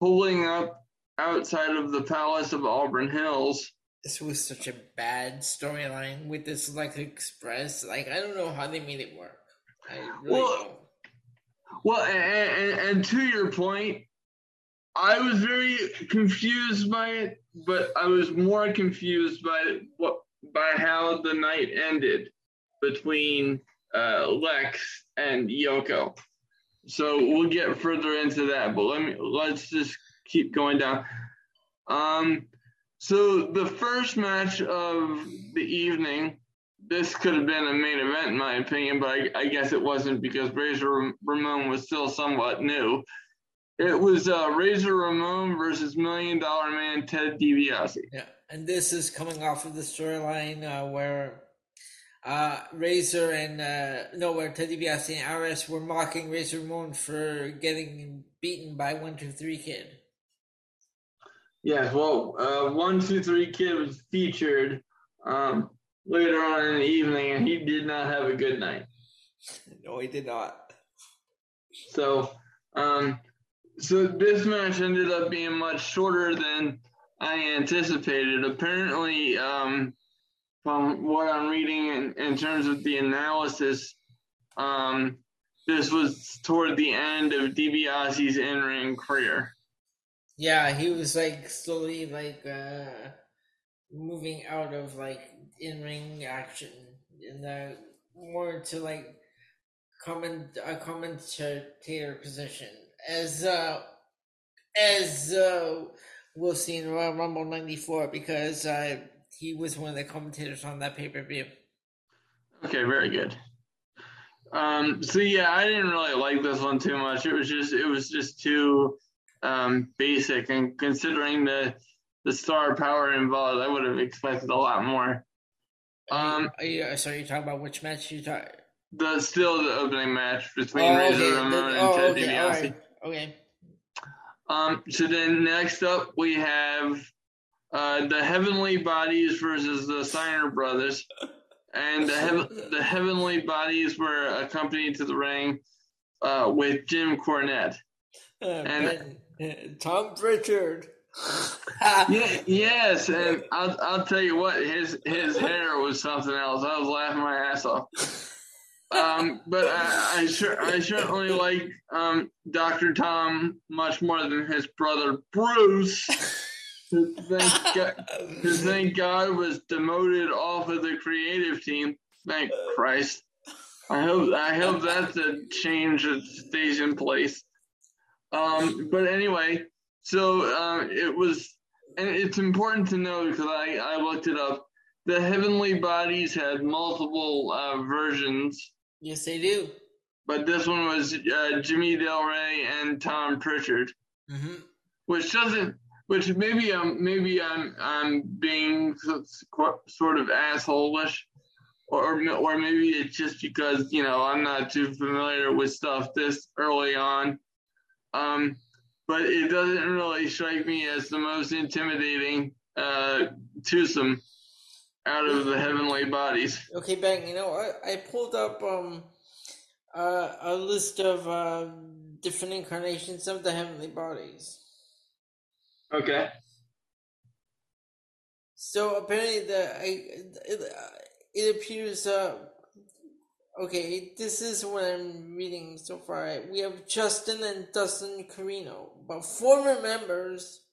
pulling up outside of the Palace of Auburn Hills. This was such a bad storyline with this Lex Express. Like, I don't know how they made it work. I really Well, don't. Well, and, and, and to your point, I was very confused by it, but I was more confused by what by how the night ended between uh, Lex and Yoko. So we'll get further into that, but let me let's just keep going down. Um, so the first match of the evening, this could have been a main event in my opinion, but I, I guess it wasn't because Razor Ramon was still somewhat new. It was uh, Razor Ramon versus Million Dollar Man Ted DiBiase. Yeah, and this is coming off of the storyline uh, where uh, Razor and uh, no, where Teddy DiBiase and RS were mocking Razor Ramon for getting beaten by One Two Three Kid. Yes, well, uh, One Two Three Kid was featured um, later on in the evening, and he did not have a good night. No, he did not. So um, so this match ended up being much shorter than I anticipated. Apparently, um, from what I'm reading in, in terms of the analysis, um, this was toward the end of DiBiase's in-ring career. Yeah, he was like slowly like uh moving out of like in ring action and uh more to like comment a commentator position as uh as uh we'll see in Royal Rumble ninety four because uh he was one of the commentators on that pay per view. Okay, very good. Um, so yeah, I didn't really like this one too much. It was just it was just too um, basic, and considering the the star power involved, I would have expected a lot more. Um, Are you, sorry, you talking about which match you talk? the still the opening match between Oh, Razor okay. Ramon and oh, Ted okay, DiBiase. right. Okay. Um, so then next up we have uh, the Heavenly Bodies versus the Steiner Brothers, and the heav- the Heavenly Bodies were accompanied to the ring uh, with Jim Cornette. Uh, And- Ben, Tom Prichard. Yeah, yes, and I'll I'll tell you what, his his hair was something else. I was laughing my ass off. Um, but I, I sure I certainly like um, Doctor Tom much more than his brother Bruce. who Thank God, thank God was demoted off of the creative team. Thank Christ. I hope I hope that's a change that stays in place. Um, but anyway, so um, it was, and it's important to know because I, I looked it up. The Heavenly Bodies had multiple uh, versions, yes, they do. but this one was uh, Jimmy Del Rey and Tom Prichard, hmm which doesn't, which maybe I'm maybe I'm I'm being sort of assholeish, or or maybe it's just because you know I'm not too familiar with stuff this early on. Um, but it doesn't really strike me as the most intimidating uh, twosome out of the heavenly bodies. Okay, Ben. You know, I, I pulled up um uh, a list of uh, different incarnations of the heavenly bodies. Okay. So apparently, the I, it, it appears. Uh, okay, this is what I'm reading so far. We have Justin and Dustin Carino, but former members.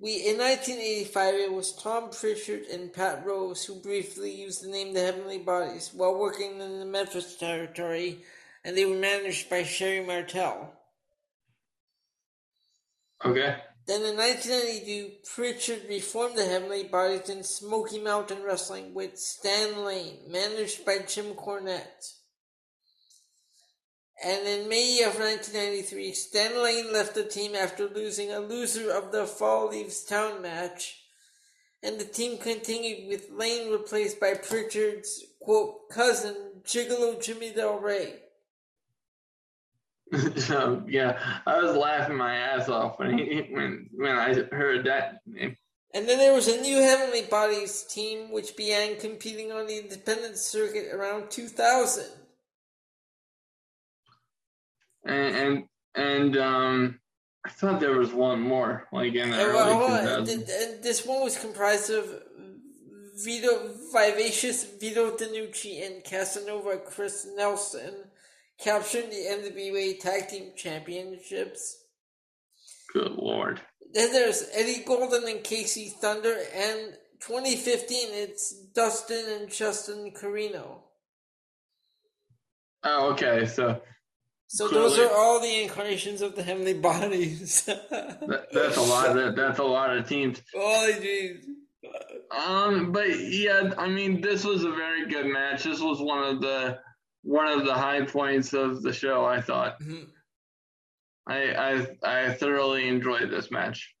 We in 1985 it was Tom Prichard and Pat Rose who briefly used the name the Heavenly Bodies while working in the Memphis territory, and they were managed by Sherri Martel. Okay. Then in 1992, Prichard reformed the Heavenly Bodies in Smoky Mountain Wrestling with Stan Lane, managed by Jim Cornette. And in May of 1993, Stan Lane left the team after losing a loser of the Fall Leaves Town match, and the team continued with Lane replaced by Prichard's, quote, cousin, Gigolo Jimmy Del Rey. so yeah, I was laughing my ass off when he when when I heard that name. And then there was a new Heavenly Bodies team which began competing on the independent circuit around 2000. And and, and um, I thought there was one more, like in the well, hold on. 2000s. Th- and this one was comprised of Vito Vivacious Vito DiNucci and Casanova Chris Nelson capturing the NWA Tag Team Championships. Good lord. Then there's Eddie Golden and Casey Thunder, and 2015 it's Dustin and Justin Carino. Oh, okay. So So those are all the incarnations of the heavenly bodies. that, that's a lot. That, that's a lot of teams. oh, jeez. Um, but yeah, I mean, this was a very good match. This was one of the one of the high points of the show. I thought. Mhm. I I I thoroughly enjoyed this match.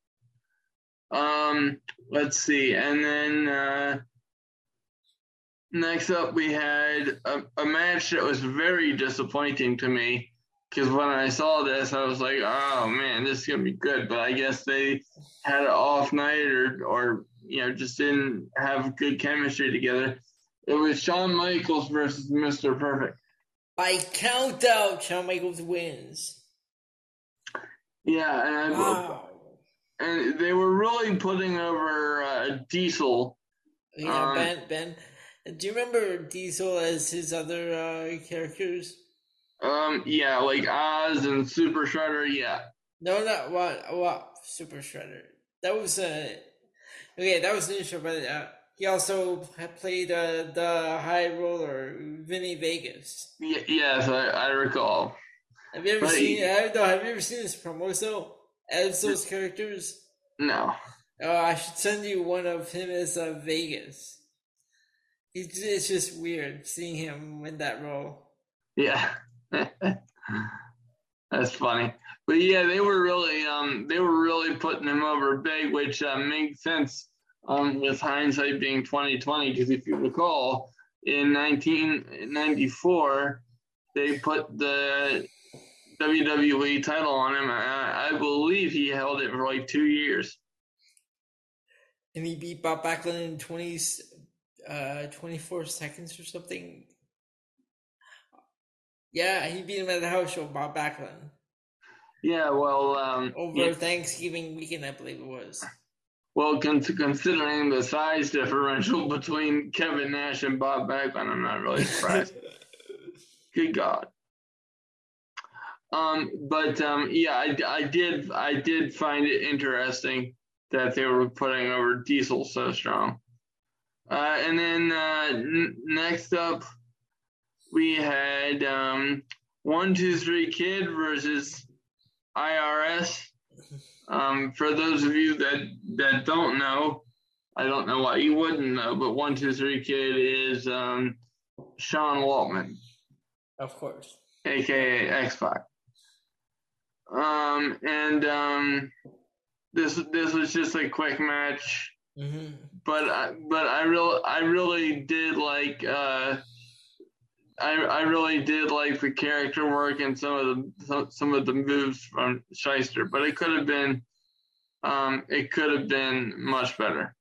Um, let's see, and then uh, next up we had a, a match that was very disappointing to me because when I saw this, I was like, oh man, this is gonna be good. But I guess they had an off night or or you know just didn't have good chemistry together. It was Shawn Michaels versus Mr. Perfect. By count out, Shawn Michaels wins. Yeah, and I, Wow. and they were really putting over uh, Diesel. Yeah, Um, Ben. Ben. Do you remember Diesel as his other uh, characters? Um, yeah, like Oz and Super Shredder. Yeah, No, not what? What? Super Shredder. That was uh, okay. That was an intro, but uh, he also played uh, the High Roller, Vinny Vegas. y- yes, I, I recall. Have you ever Right. seen? I no, have you ever seen his promos though? As those characters. No, Oh, I should send you one of him as uh, Vegas. It's, it's just weird seeing him in that role. yeah, that's funny. But yeah, they were really um they were really putting him over big, which uh, makes sense um with hindsight being twenty twenty. Because if you recall, in nineteen ninety four, they put the WWE title on him. I, I believe he held it for like two years. And he beat Bob Backlund in 20, uh, 24 seconds or something. Yeah, he beat him at the house show, Bob Backlund. Yeah, well, um, Over yeah, Thanksgiving weekend, I believe it was. well, con- considering the size differential between Kevin Nash and Bob Backlund, I'm not really surprised. Good God. Um, but um, yeah, I, I did I did find it interesting that they were putting over Diesel so strong. Uh, and then uh, n- next up, we had um, one two three kid versus IRS. Um, for those of you that that don't know, I don't know why you wouldn't know, but one two three kid is um, Sean Waltman Of course. aka X Pac. Um, and um, this this was just a quick match, hmm but I, but I real I really did like uh, I I really did like the character work and some of the some, some of the moves from Schyster, but it could have been um, it could have been much better.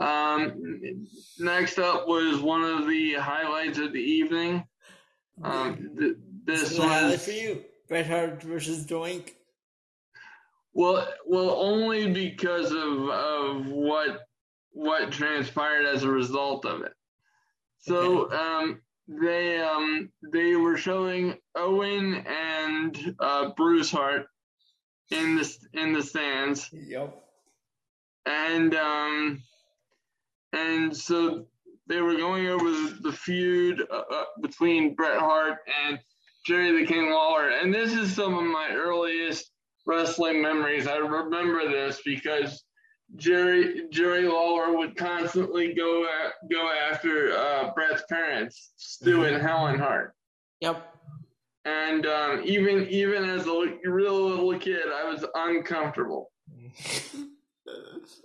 Um, next up was one of the highlights of the evening. Um, th- this This is highlight was for you. Bret Hart versus Doink. well, well, only because of of what what transpired as a result of it. So um, they um, they were showing Owen and uh, Bruce Hart in the in the stands, Yep. and um, and so they were going over the, the feud uh, uh, between Bret Hart and Jerry the King Lawler, and this is some of my earliest wrestling memories. I remember this because Jerry Jerry Lawler would constantly go at, go after uh, Bret's parents, Stu and Helen Hart. Yep. And um, even even as a real little kid, I was uncomfortable.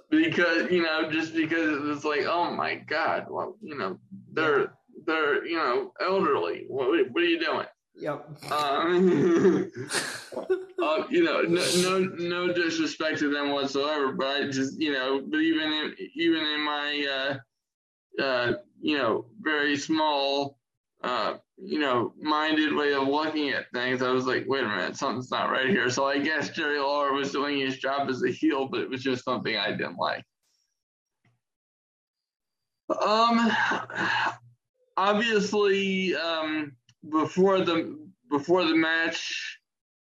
Because you know just because it was like oh my god well you know they're they're you know elderly. What, what are you doing Yep. um, uh, you know no, no no disrespect to them whatsoever but i just you know but even in even in my uh uh you know very small uh you know minded way of looking at things i was like wait a minute something's not right here so i guess jerry lawler was doing his job as a heel but it was just something i didn't like um obviously um before the before the match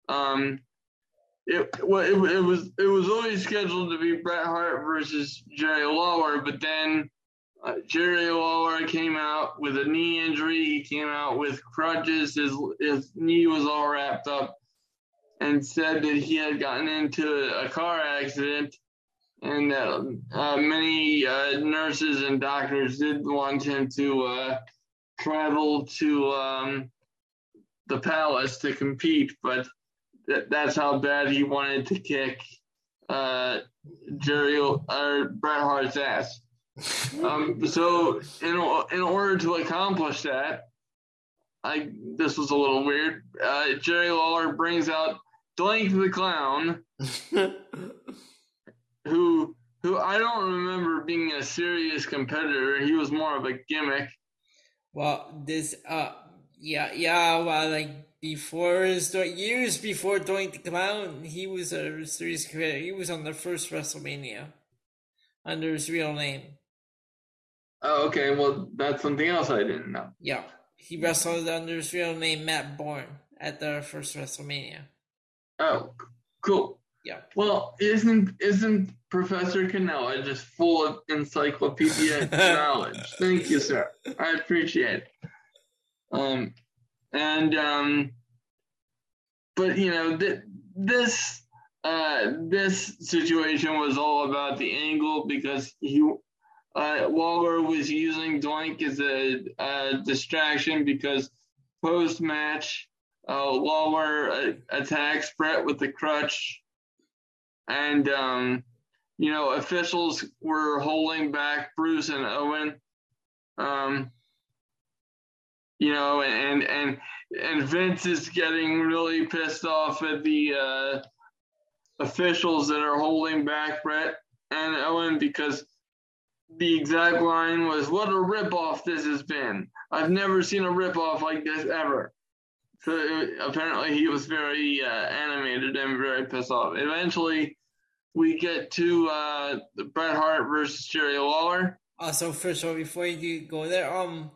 um it, well, it, it was it was always scheduled to be Bret Hart versus Jerry Lawler, but then uh, Jerry Lawler came out with a knee injury. He came out with crutches. His his knee was all wrapped up, and said that he had gotten into a car accident, and uh, uh, many uh, nurses and doctors did want him to uh, travel to um, the palace to compete, but that, that's how bad he wanted to kick uh, Jerry or Bret Hart's ass. Um, so in in order to accomplish that, I this was a little weird. Uh, Jerry Lawler brings out Doink the Clown, who who I don't remember being a serious competitor. He was more of a gimmick. well, this uh, Yeah, yeah. Well, like before his years before Doink the Clown, he was a serious competitor. He was on the first WrestleMania under his real name. Oh, okay. Well, that's something else I didn't know. Yeah, he wrestled under his real name, Matt Borne, at the first WrestleMania. Oh, cool. Yeah. Well, isn't isn't Professor Canella just full of encyclopedia knowledge? Thank you, sir. I appreciate it. Um, and um, but you know th- this uh this situation was all about the angle because he uh, Lawler was using Doink as a, a distraction because post match uh, Lawler uh, attacks Bret with the crutch and um, you know officials were holding back Bruce and Owen. Um, you know, and and and Vince is getting really pissed off at the uh, officials that are holding back Bret and Owen because the exact line was, "What a ripoff this has been! I've never seen a ripoff like this ever." So it, apparently he was very uh, animated and very pissed off. Eventually, we get to uh, Bret Hart versus Jerry Lawler. Also, first of all, before you go there, um,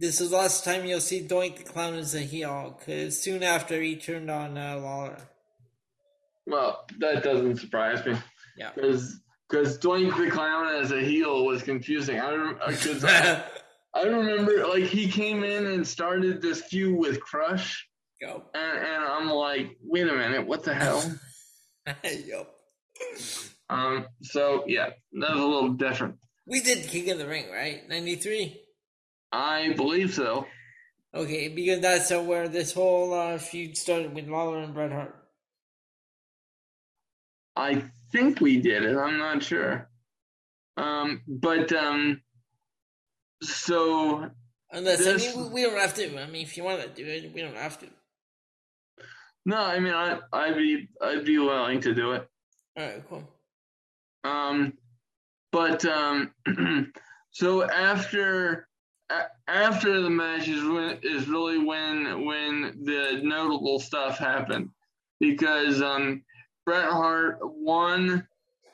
this is the last time you'll see Doink the Clown as a heel, because soon after he turned on uh, Lawler. Well, that doesn't surprise me. Yeah. Because because Doink the Clown as a heel was confusing. I because I, I remember like he came in and started this feud with Crush, Go. and, and I'm like, wait a minute, what the hell? yep. um. So yeah, that was a little different. We did King of the Ring, right? 93? I believe so. Okay, because that's uh, where this whole uh, feud started with Lawler and Bret Hart. I think we did it. I'm not sure. Um, but um, so Unless, This- I mean, we, we don't have to. I mean, if you want to do it, we don't have to. no, I mean, I I'd be I'd be willing to do it. All right, cool. Um, but um, so after after the match is when is really when when the notable stuff happened because um, Bret Hart won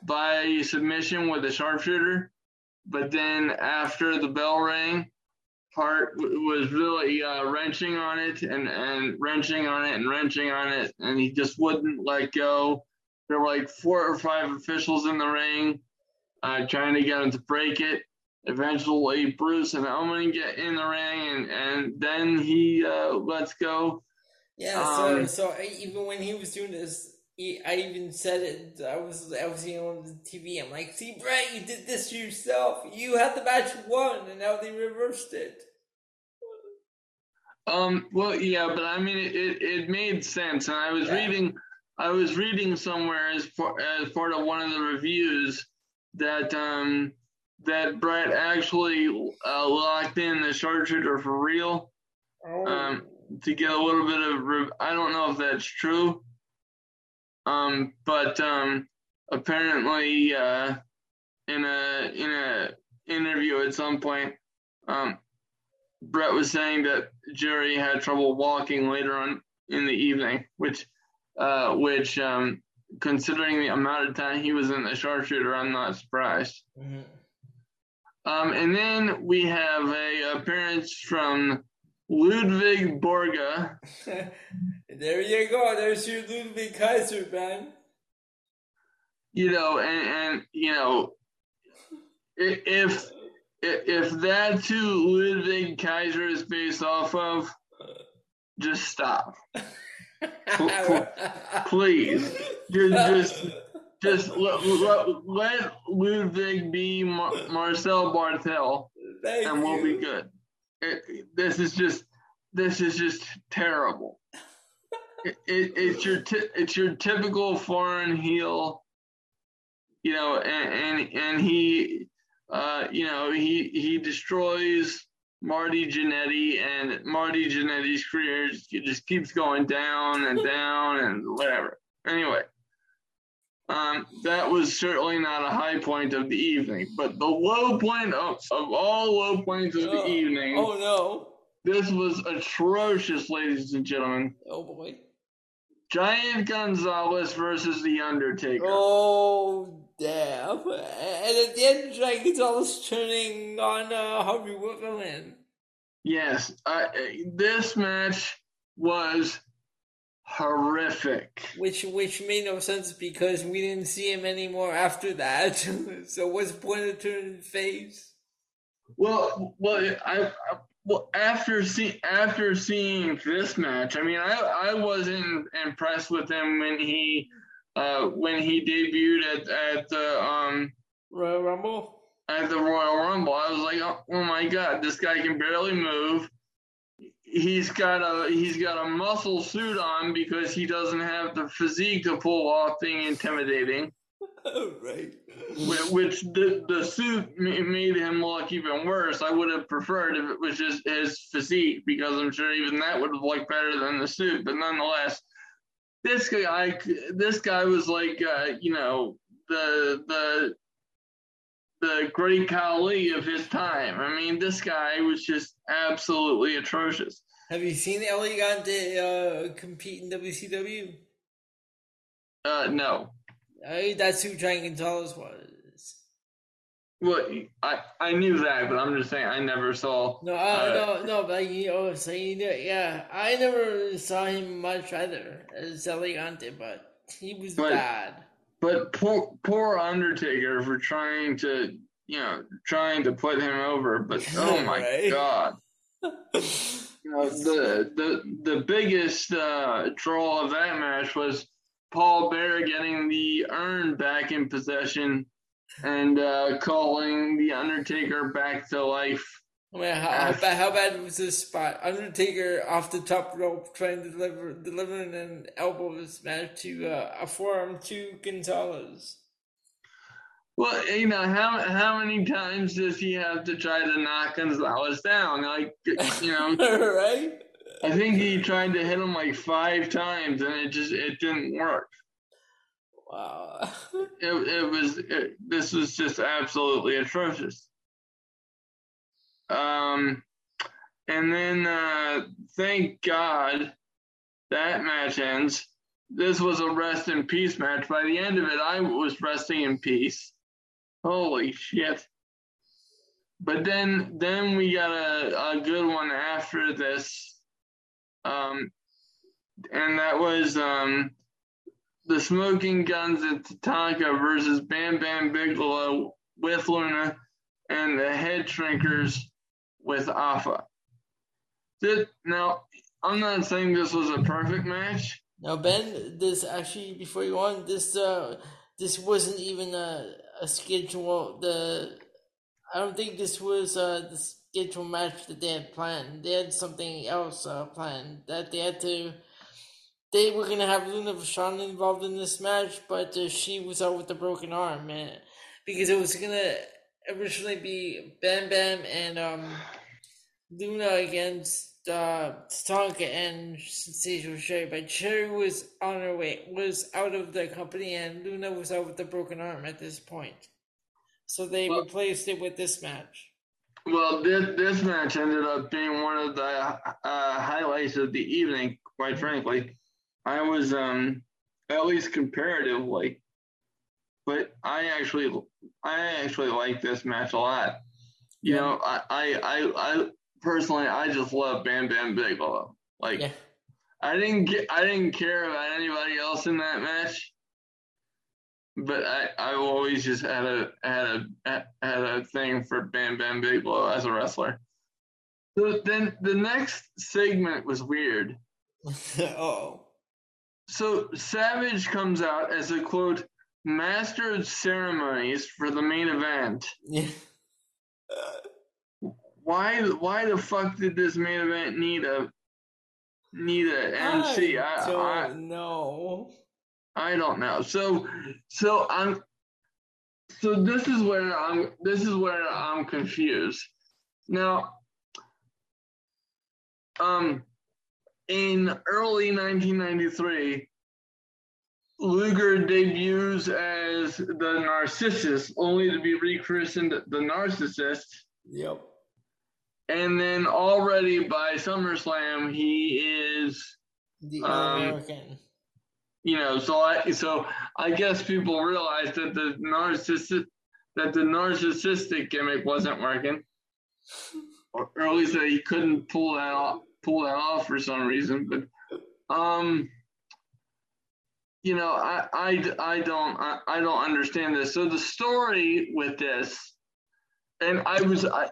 by submission with a sharpshooter, but then after the bell rang, Hart was really uh, wrenching on it and and wrenching on it and wrenching on it, and he just wouldn't let go. There were like four or five officials in the ring uh, trying to get him to break it. Eventually, Bruce and Owen get in the ring, and, and then he uh, lets go. Yeah, so Um, so I, even when he was doing this, he, I even said it. I was I was seeing on the TV. I'm like, see, Bret, you did this to yourself. You had the match won, and now they reversed it. Um, well, yeah, but I mean, it, it, made sense, and I was Yeah. reading, I was reading somewhere as part as part of one of the reviews that um that Bret actually uh, locked in the sharpshooter for real. Oh, Um, to get a little bit of re- I don't know if that's true. Um, but um, apparently, uh, in a in a interview at some point, um, Bret was saying that Jerry had trouble walking later on in the evening, which uh, which um, considering the amount of time he was in the sharpshooter, I'm not surprised. mhm. Um, and then we have a appearance from Ludvig Borga. there you go. There's your Ludwig Kaiser, man. you know, and, and you know, if if if that's who Ludwig Kaiser is based off of, just stop, please. You're just just let, let, let Ludwig be Mar- Marcel Barthel, Thank and we'll you. be good. It, this is just this is just terrible. It, it, it's your ty- it's your typical foreign heel, you know, and and, and he, uh, you know, he he destroys Marty Jannetty, and Marty Jannetty's career just keeps going down and down and whatever. Anyway, um, that was certainly not a high point of the evening, but the low point of, of all low points of the Oh, evening Oh no. this was atrocious, ladies and gentlemen. Oh boy. Giant Gonzalez versus The Undertaker. Oh damn! And at the end, Giant Gonzalez turning on uh, Harvey Wippleman. Yes, uh, this match was horrific. Which which made no sense because we didn't see him anymore after that. so what's the point of turning face? Well, well, I, I well after see after seeing this match, I mean, I I wasn't impressed with him when he uh when he debuted at at the um Royal Rumble. At the Royal Rumble, I was like, oh, oh my god, this guy can barely move he's got a he's got a muscle suit on because he doesn't have the physique to pull off being intimidating. right. Which the the suit made him look even worse. I would have preferred if it was just his physique because I'm sure even that would have looked better than the suit. But nonetheless, this guy this guy was like uh, you know the the the great Khali of his time. I mean, this guy was just absolutely atrocious. Have you seen El Gigante uh, compete in WCW? Uh, no. I, that's who Giant Gonzalez was. Well, I I knew that, but I'm just saying I never saw. No, uh, uh, no, no, but you know, so you know, yeah, I never saw him much either as El Gigante, but he was but, bad. But poor poor Undertaker for trying to you know trying to put him over. But oh my right? god. you know, the the the biggest uh, draw of that match was Paul Bearer getting the urn back in possession and uh, calling the Undertaker back to life. I mean, how, how, bad, how bad was this spot? Undertaker off the top rope trying to deliver delivering an elbow smash to uh, a forearm to Gonzalez. Well, you know how how many times does he have to try to knock Gonzalez down? Like you know, right? I think he tried to hit him like five times, and it just it didn't work. Wow. it it was it, this was just absolutely atrocious. Um, and then uh, thank God that match ends. This was a rest in peace match. By the end of it, I was resting in peace Holy shit. But then then we got a, a good one after this. Um and that was um the Smoking Gunns at Tatanka versus Bam Bam Bigelow with Luna and the Head Shrinkers with. Did, now, I'm not saying this was a perfect match. Now, Ben, this actually, before you on, this uh, this wasn't even a a schedule. The I don't think this was uh, the schedule match that they had planned. They had something else uh, planned that they had to. They were gonna have Luna Vachon involved in this match, but uh, she was out with a broken arm, and because it was gonna originally be Bam Bam and um, Luna against uh, Tatanka and Sensational Sherri, but Sherri was on her way, was out of the company, and Luna was out with a broken arm at this point. So they well, replaced it with this match. Well, this this match ended up being one of the uh, highlights of the evening. Quite frankly, I was um at least comparatively, but I actually I actually like this match a lot. You yeah. know, I I I personally, I just love Bam Bam Bigelow. Like, yeah. I didn't get, I didn't care about anybody else in that match, but I, I've always just had a had a had a thing for Bam Bam Bigelow as a wrestler. So then the next segment was weird. oh. So Savage comes out as a quote master of ceremonies for the main event. Yeah uh, why why the fuck did this main event need a need a MC? I, I don't I, know. I don't know. So so I'm so this is where I'm this is where I'm confused. Now um in early 1993 Luger debuts as the Narcissus, only to be rechristened the Narcissist. Yep and then already by SummerSlam he is The Um, American. you know so i so i guess people realized that the narcissistic that the narcissistic gimmick wasn't working or, or at least that he couldn't pull that off pull that off for some reason but um you know i i, I don't I, I don't understand this so the story with this and i was i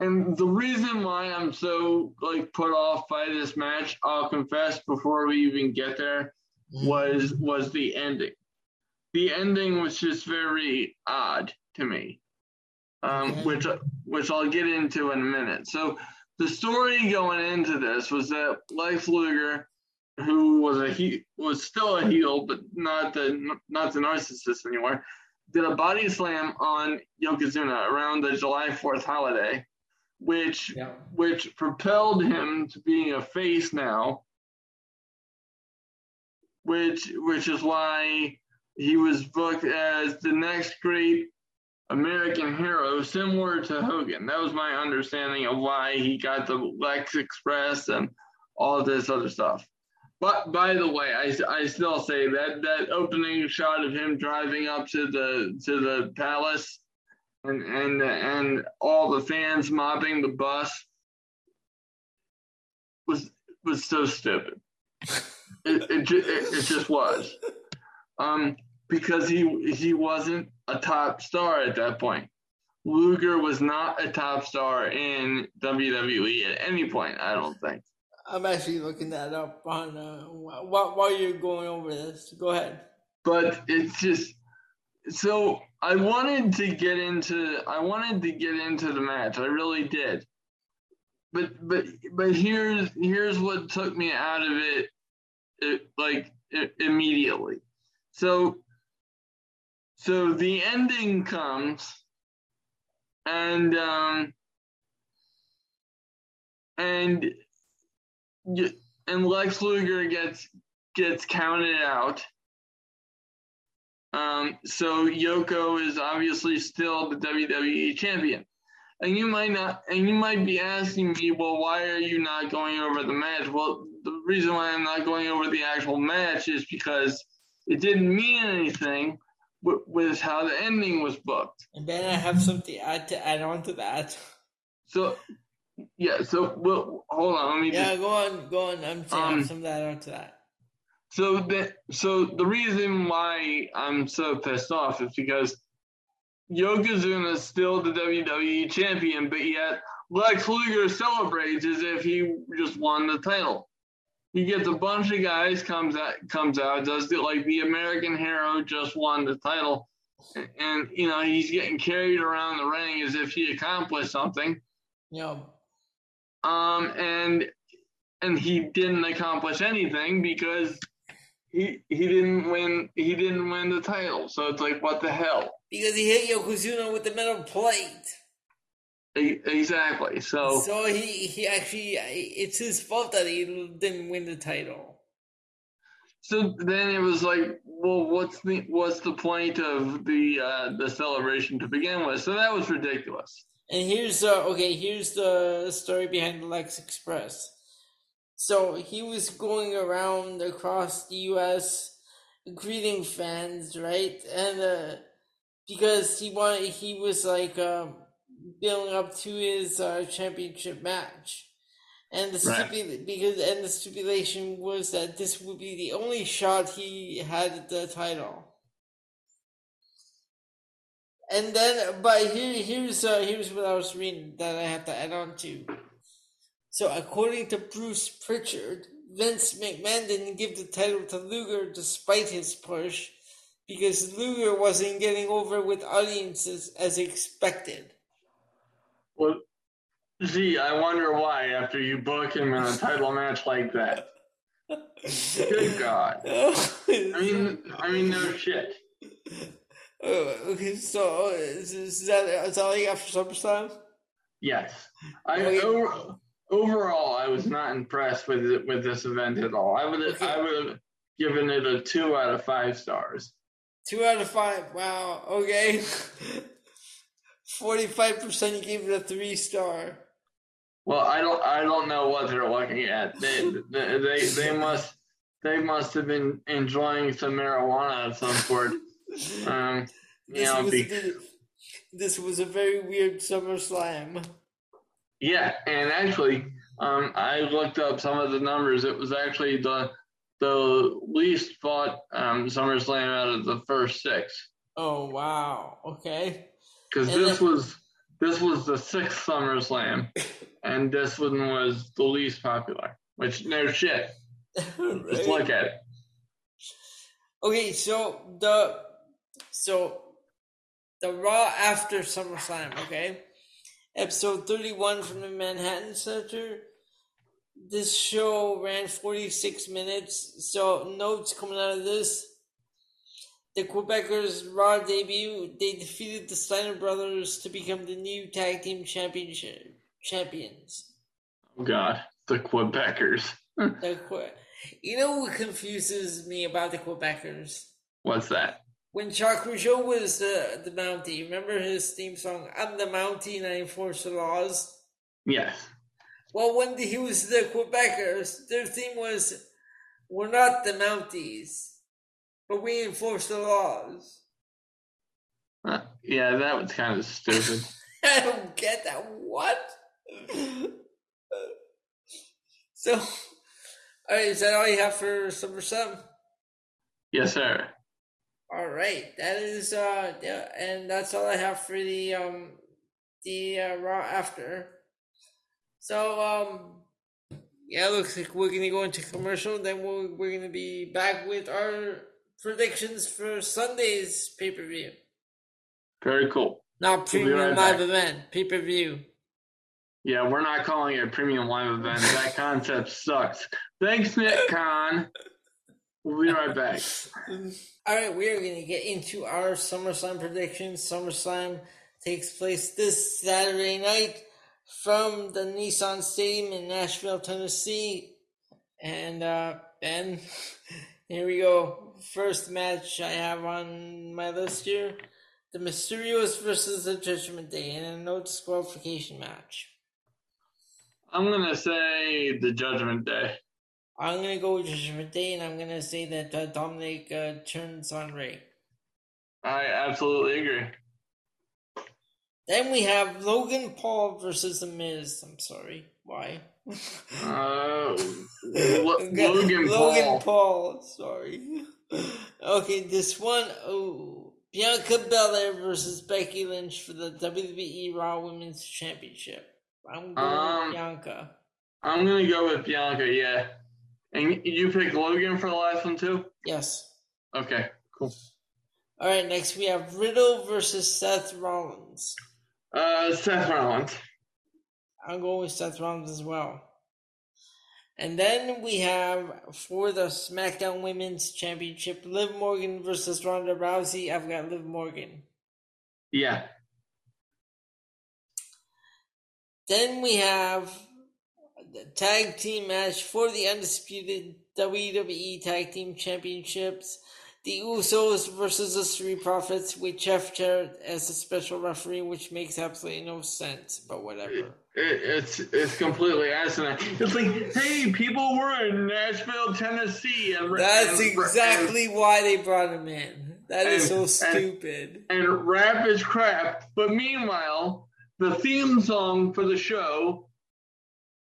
and the reason why i'm so like put off by this match i'll confess before we even get there was was the ending. The ending was just very odd to me, um, Okay. which which I'll get into in a minute. So the story going into this was that Lex Luger, who was a he was still a heel, but not the not the narcissist anymore, did a body slam on Yokozuna around the July Fourth holiday, which Yeah. which propelled him to being a face now which which is why he was booked as the next great American hero, similar to Hogan. That was my understanding of why he got the Lex Express and all this other stuff. But by the way, I, I still say that that opening shot of him driving up to the to the palace and and and all the fans mobbing the bus was was so stupid. It it, ju- it, it just was. Um, because he he wasn't a top star at that point. Luger was not a top star in WWE at any point. I don't think. I'm actually looking that up on uh, while while you're going over this. Go ahead. but it's just so I wanted to get into I wanted to get into the match. I really did. But but but here's here's what took me out of it, it like i immediately. So so the ending comes and um and and Lex Luger gets gets counted out. Um, so Yoko is obviously still the WWE champion. And you might not, and you might be asking me, well, why are you not going over the match? Well, the reason why I'm not going over the actual match is because it didn't mean anything with, with how the ending was booked. And then I have something to add to add on to that. So, yeah, so, well, hold on, let me just Yeah, go on, go on. I'm saying Um, something to add on to that. So the so the reason why I'm so pissed off is because Yokozuna is still the WWE champion, but yet Lex Luger celebrates as if he just won the title. He gets a bunch of guys, comes out, comes out, does it like the American hero just won the title, and, and you know he's getting carried around the ring as if he accomplished something. You know, Um, and and he didn't accomplish anything because he he didn't win he didn't win the title. So it's like what the hell? because he hit Yokozuna with the metal plate. Exactly. So So he, he actually, it's his fault that he didn't win the title. so then it was like, well, what's the what's the point of the uh, the celebration to begin with? So that was ridiculous. And here's uh okay, here's the story behind the Lex Express. So he was going around across the US greeting fans, right? And uh because he wanted he was like um building up to his uh, championship match. And the Right. stipula- because and the stipulation was that this would be the only shot he had at the title. And then, but here, here's uh, here's what I was reading that I have to add on to. So, according to Bruce Prichard, Vince McMahon didn't give the title to Luger despite his push, because Luger wasn't getting over with audiences as expected. Well, gee, I wonder why after you book him in a title match like that. Good God. I mean, I mean, no shit. Oh, okay, so is, is that is that all you got for SummerSlam? Yes, I Okay. over, overall I was not impressed with it, with this event at all. I would. I would have given it a two out of five stars. Two out of five. Wow. Okay. Forty-five percent. You gave it a three star. Well, I don't I don't know what they're looking at. They they they, they must they must have been enjoying some marijuana of some sort. Um, you This know, was, be, this was a very weird summer SummerSlam. Yeah, and actually, um, I looked up some of the numbers. It was actually the the least fought um, SummerSlam out of the first six. Oh wow. Okay. because this then- was this was the sixth SummerSlam, and this one was the least popular. Which no shit, just look at it. Okay, so the so the Raw after SummerSlam, okay? Episode 31 from the Manhattan Center. This show ran 46 minutes. So notes coming out of this. The Quebecers Raw debut, they defeated the Steiner brothers to become the new tag team championship champions. Oh God, the Quebecers. The Que- you know what confuses me about the Quebecers? What's that? When Jacques Rougeau was the the Mountie, remember his theme song, I'm the Mountie and I enforce the laws? Yes. Well, when he was the Quebecers, their theme was, We're not the Mounties, but we enforce the laws. Uh, yeah, that was kind of stupid. I don't get that. What? so, alright, is that all you have for SummerSlam? yes, sir. All right, that is uh, yeah, and that's all I have for the um, the uh, raw after. So um, yeah, looks like we're gonna go into commercial. Then we'll, we're gonna be back with our predictions for Sunday's pay per view. Very cool. Not We'll premium right live back. event, pay per view. Yeah, we're not calling it a premium live event. That concept sucks. Thanks, Nick Khan. We'll be right back. All right, we are going to get into our SummerSlam predictions. SummerSlam takes place this Saturday night from the Nissan Stadium in Nashville, Tennessee. And uh, Ben, here we go. First match I have on my list here: the Mysterios versus the Judgment Day in a no disqualification match. I'm gonna say the Judgment Day. I'm gonna go with Day, and I'm gonna say that uh, Dominic uh, turns on Rey. I absolutely agree. Then we have Logan Paul versus The Miz. I'm sorry. Why? Uh, Lo- Logan Paul. Logan Paul. Sorry. Okay, this one. Oh, Bianca Belair versus Becky Lynch for the WWE Raw Women's Championship. I'm going Um, with Bianca. I'm gonna go with Bianca. Yeah, and you picked Logan for the last one too. Yes. Okay, cool. All right. Next we have Riddle versus Seth Rollins. Uh, Seth Rollins. I'm going with Seth Rollins as well. And then we have for the SmackDown Women's Championship, Liv Morgan versus Ronda Rousey. I've got Liv Morgan. Yeah. Then we have tag team match for the undisputed WWE Tag Team Championships. The Usos versus the Street Profits with Jeff Jarrett as a special referee, which makes absolutely no sense, but whatever. It, it's it's completely asinine. It's like, hey, people were in Nashville, Tennessee, and That's and- exactly why they brought him in. That is so And- and- stupid. And, and rap is crap. But meanwhile, the theme song for the show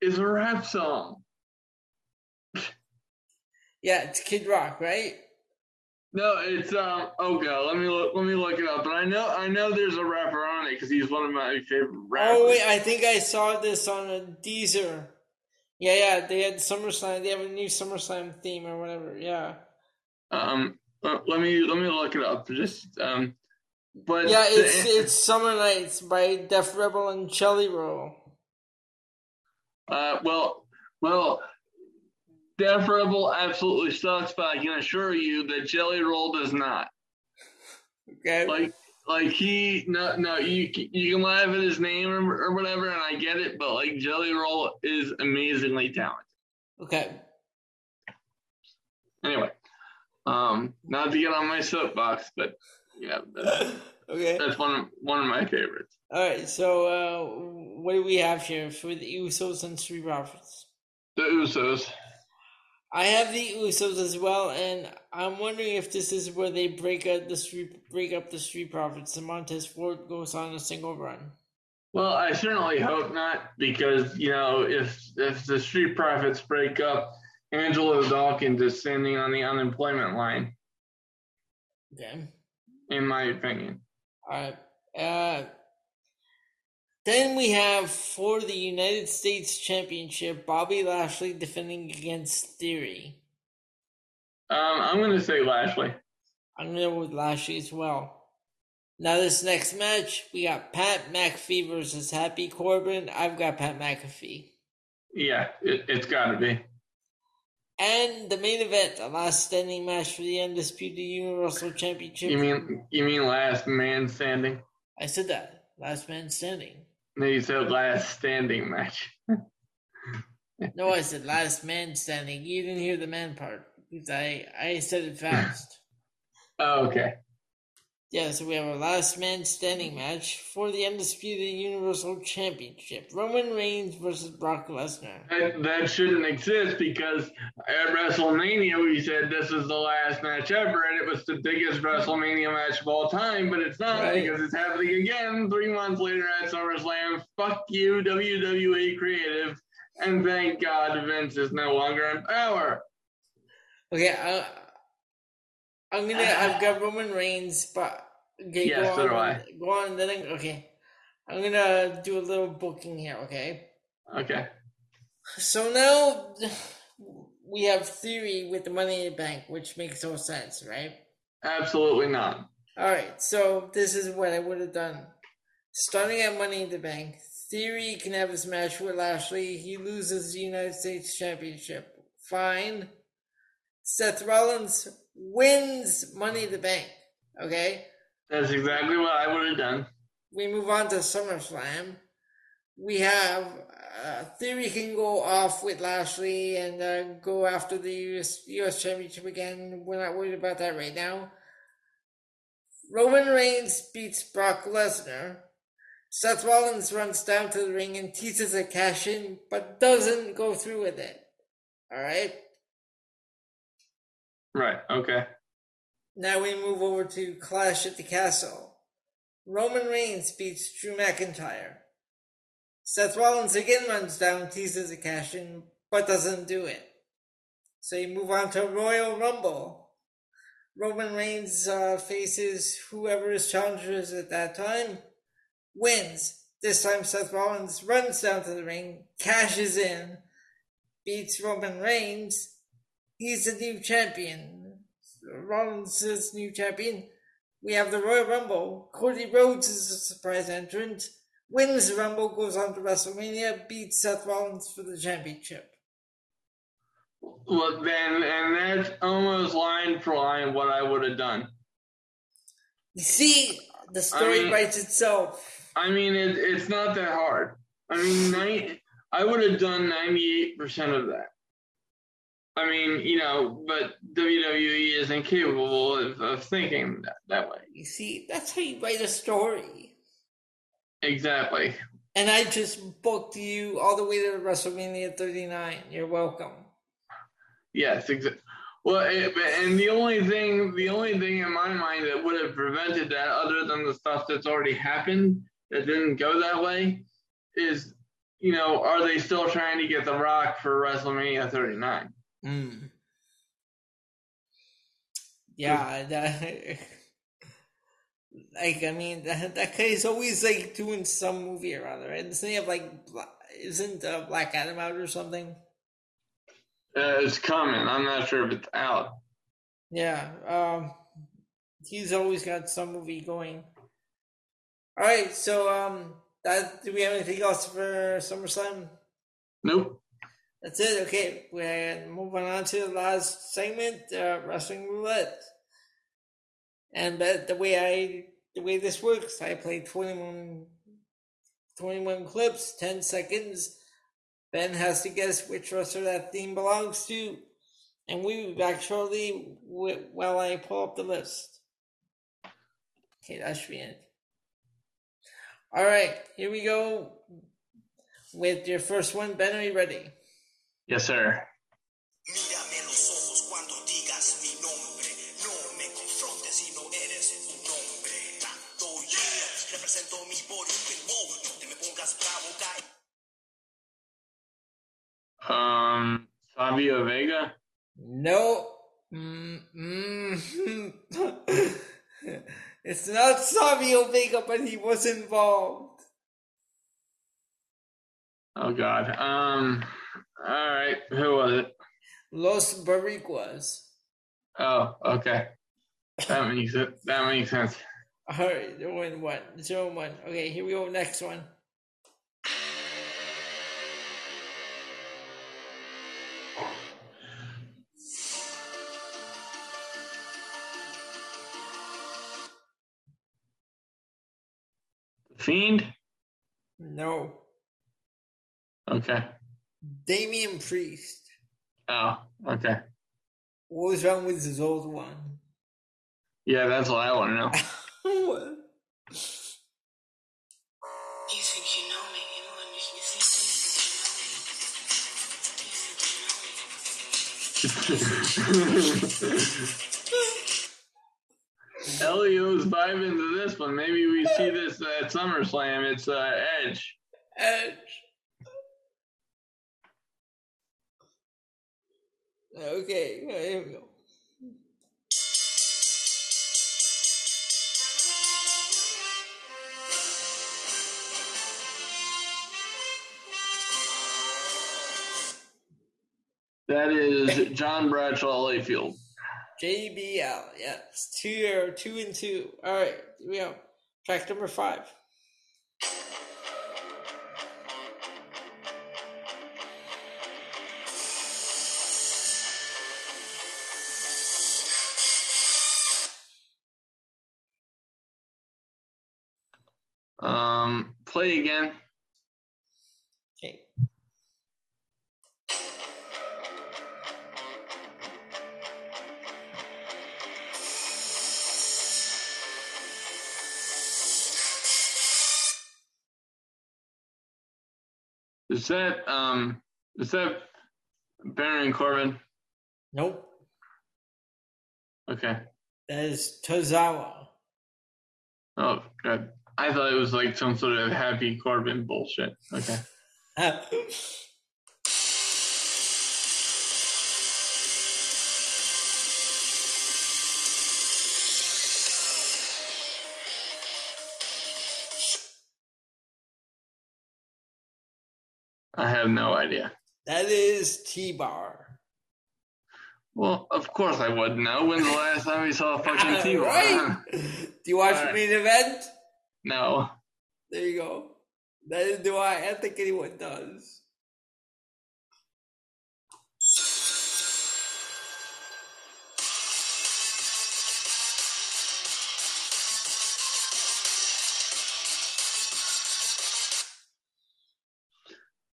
is a rap song. Yeah, it's Kid Rock, right? No, it's um. Oh god, let me look. Let me look it up. But I know I know there's a rapper on it because he's one of my favorite rappers. Oh wait, I think I saw this on a Deezer. Yeah, yeah, they had SummerSlam. They have a new SummerSlam theme or whatever. Yeah, Um, uh, let me let me look it up. Just um, but yeah. the- It's it's Summer Nights by Def Rebel and Jelly Roll. Uh well well. Rebel absolutely sucks, but I can assure you that Jelly Roll does not. Okay. Like like he no no you you can laugh at his name or, or whatever, and I get it, but like Jelly Roll is amazingly talented. Okay. Anyway, um, not to get on my soapbox, but yeah, but, Okay. That's one of one of my favorites. All right. So, uh, what do we have here for the Usos and Street Profits? The Usos. I have the Usos as well, and I'm wondering if this is where they break up the street, break up the Street Profits, and Montez Ford goes on a single run. Well, I certainly hope not, because you know, if if the Street Profits break up, Angelo Dawkins is standing on the unemployment line, Okay. in my opinion. All right. Uh, then we have for the United States Championship, Bobby Lashley defending against Theory. Um, I'm going to say Lashley. I'm gonna go with Lashley as well. Now this next match, we got Pat McAfee versus Happy Corbin. I've got Pat McAfee. Yeah, it, it's got to be. And the main event, the last standing match for the Undisputed Universal Championship. You mean you mean last man standing? I said that. Last man standing. No, you said last standing match. No, I said last man standing. You didn't hear the man part. Because I, I said it fast. Oh, okay. Yeah, so we have a last man standing match for the Undisputed Universal Championship. Roman Reigns versus Brock Lesnar. That, that shouldn't exist because at WrestleMania we said this is the last match ever, and it was the biggest WrestleMania match of all time. But it's not Right. because it's happening again three months later at SummerSlam. Fuck you, WWE Creative, and thank God Vince is no longer in power. Okay, I, I'm gonna. I've got Roman Reigns, but okay, Yes, go so on. do I. Go on. Then I- okay, I'm gonna do a little booking here. Okay, Okay. so now we have theory with the Money in the Bank, which makes no sense, right? Absolutely not. All right, so this is what I would have done. Starting at Money in the Bank, Theory can have his match with Lashley. He loses the United States Championship. Fine. Seth Rollins wins Money in the Bank. Okay? That's exactly what I would have done. We move on to SummerSlam. We have uh, Theory can go off with Lashley and uh, go after the US, US Championship again. We're not worried about that right now. Roman Reigns beats Brock Lesnar. Seth Rollins runs down to the ring and teases a cash in, but doesn't go through with it. Alright? Right. Right, okay. Now we move over to Clash at the Castle. Roman Reigns beats Drew McIntyre. Seth Rollins again runs down, teases a cash in, but doesn't do it. So you move on to Royal Rumble. Roman Reigns uh, faces whoever his challenger is at that time, wins. This time Seth Rollins runs down to the ring, cashes in, beats Roman Reigns. He's the new champion. Rollins is new champion. We have the Royal Rumble. Cody Rhodes is a surprise entrant. Wins the Rumble, goes on to WrestleMania, beats Seth Rollins for the championship. Well, then, and that's almost line for line what I would have done. You see, the story I mean- writes itself. I mean, it, it's not that hard. I mean, 90, I would have done 98% of that. I mean, you know, but WWE is incapable of, of thinking that, that way. You see, that's how you write a story. Exactly. And I just booked you all the way to WrestleMania 39. You're welcome. Yes, exactly. Well, eh, it, and the only thing, the only thing in my mind that would have prevented that, other than the stuff that's already happened that didn't go that way, is, you know, are they still trying to get The Rock for WrestleMania 39? Mm. Yeah, that, like I mean that that is always like doing some movie or other, right? Doesn't he have like isn't uh, Black Adam out or something? Uh, it's coming. I'm not sure if it's out. Yeah, um, he's always got some movie going. All right, so um, that do we have anything else for SummerSlam? Nope. That's it. Okay, we're moving on to the last segment, uh, wrestling roulette. And that the way I the way this works, I play 21, 21 clips, ten seconds. Ben has to guess which wrestler that theme belongs to, and we'll be back shortly wh- while I pull up the list. Okay, that should be it. All right, here we go with your first one. Ben, are you ready? Yes, sir. Mírame los ojos cuando digas mi nombre. No me confrontes si no eres un hombre. Tanto yeah. Represento mi volumen. No te me pongas bravo, guy. Um, Savio Vega. No. Mm, mm. it's not Savio Vega, but he was involved. Oh God. Um. All right. Who was it? Los Boricuas. Oh, okay. That makes it. That makes sense. All right, and one, zero one. Okay, here we go. Next one. Fiend. No. Okay. Damian Priest. Oh, okay. What was wrong with his old one? Yeah, that's what I want to know. What? You think you know me, you know, and Elio's vibing to this one. Maybe we see this at SummerSlam. It's uh, Edge. Edge. Okay, here we go. That is John Bradshaw Layfield. JBL, yes. Two, two and two. All right, here we go. Track number five. Play again. Okay. Is that um? Is that Baron Corbin? Nope. Okay. That is Tozawa. Oh, good. I thought it was like some sort of Happy Corbin bullshit. Okay. I have no idea. that is T Bar. Well, of course I would know. When's the last time we saw a fucking T-Bar? right? Do you watch the main event? No. There you go. That is do I. I don't think anyone does.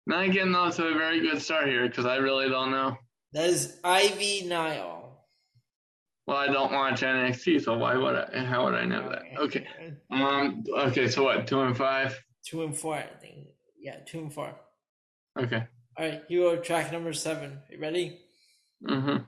Not getting off to a very good start here because I really don't know. That is Ivy Nile. Well, I don't watch NXT, so why would I? How would I know that? Okay. Um. Okay. So what? Two and five. Two and four, I think. Yeah, two and four. Okay. All right, you go track number seven. You ready? Mm-hmm.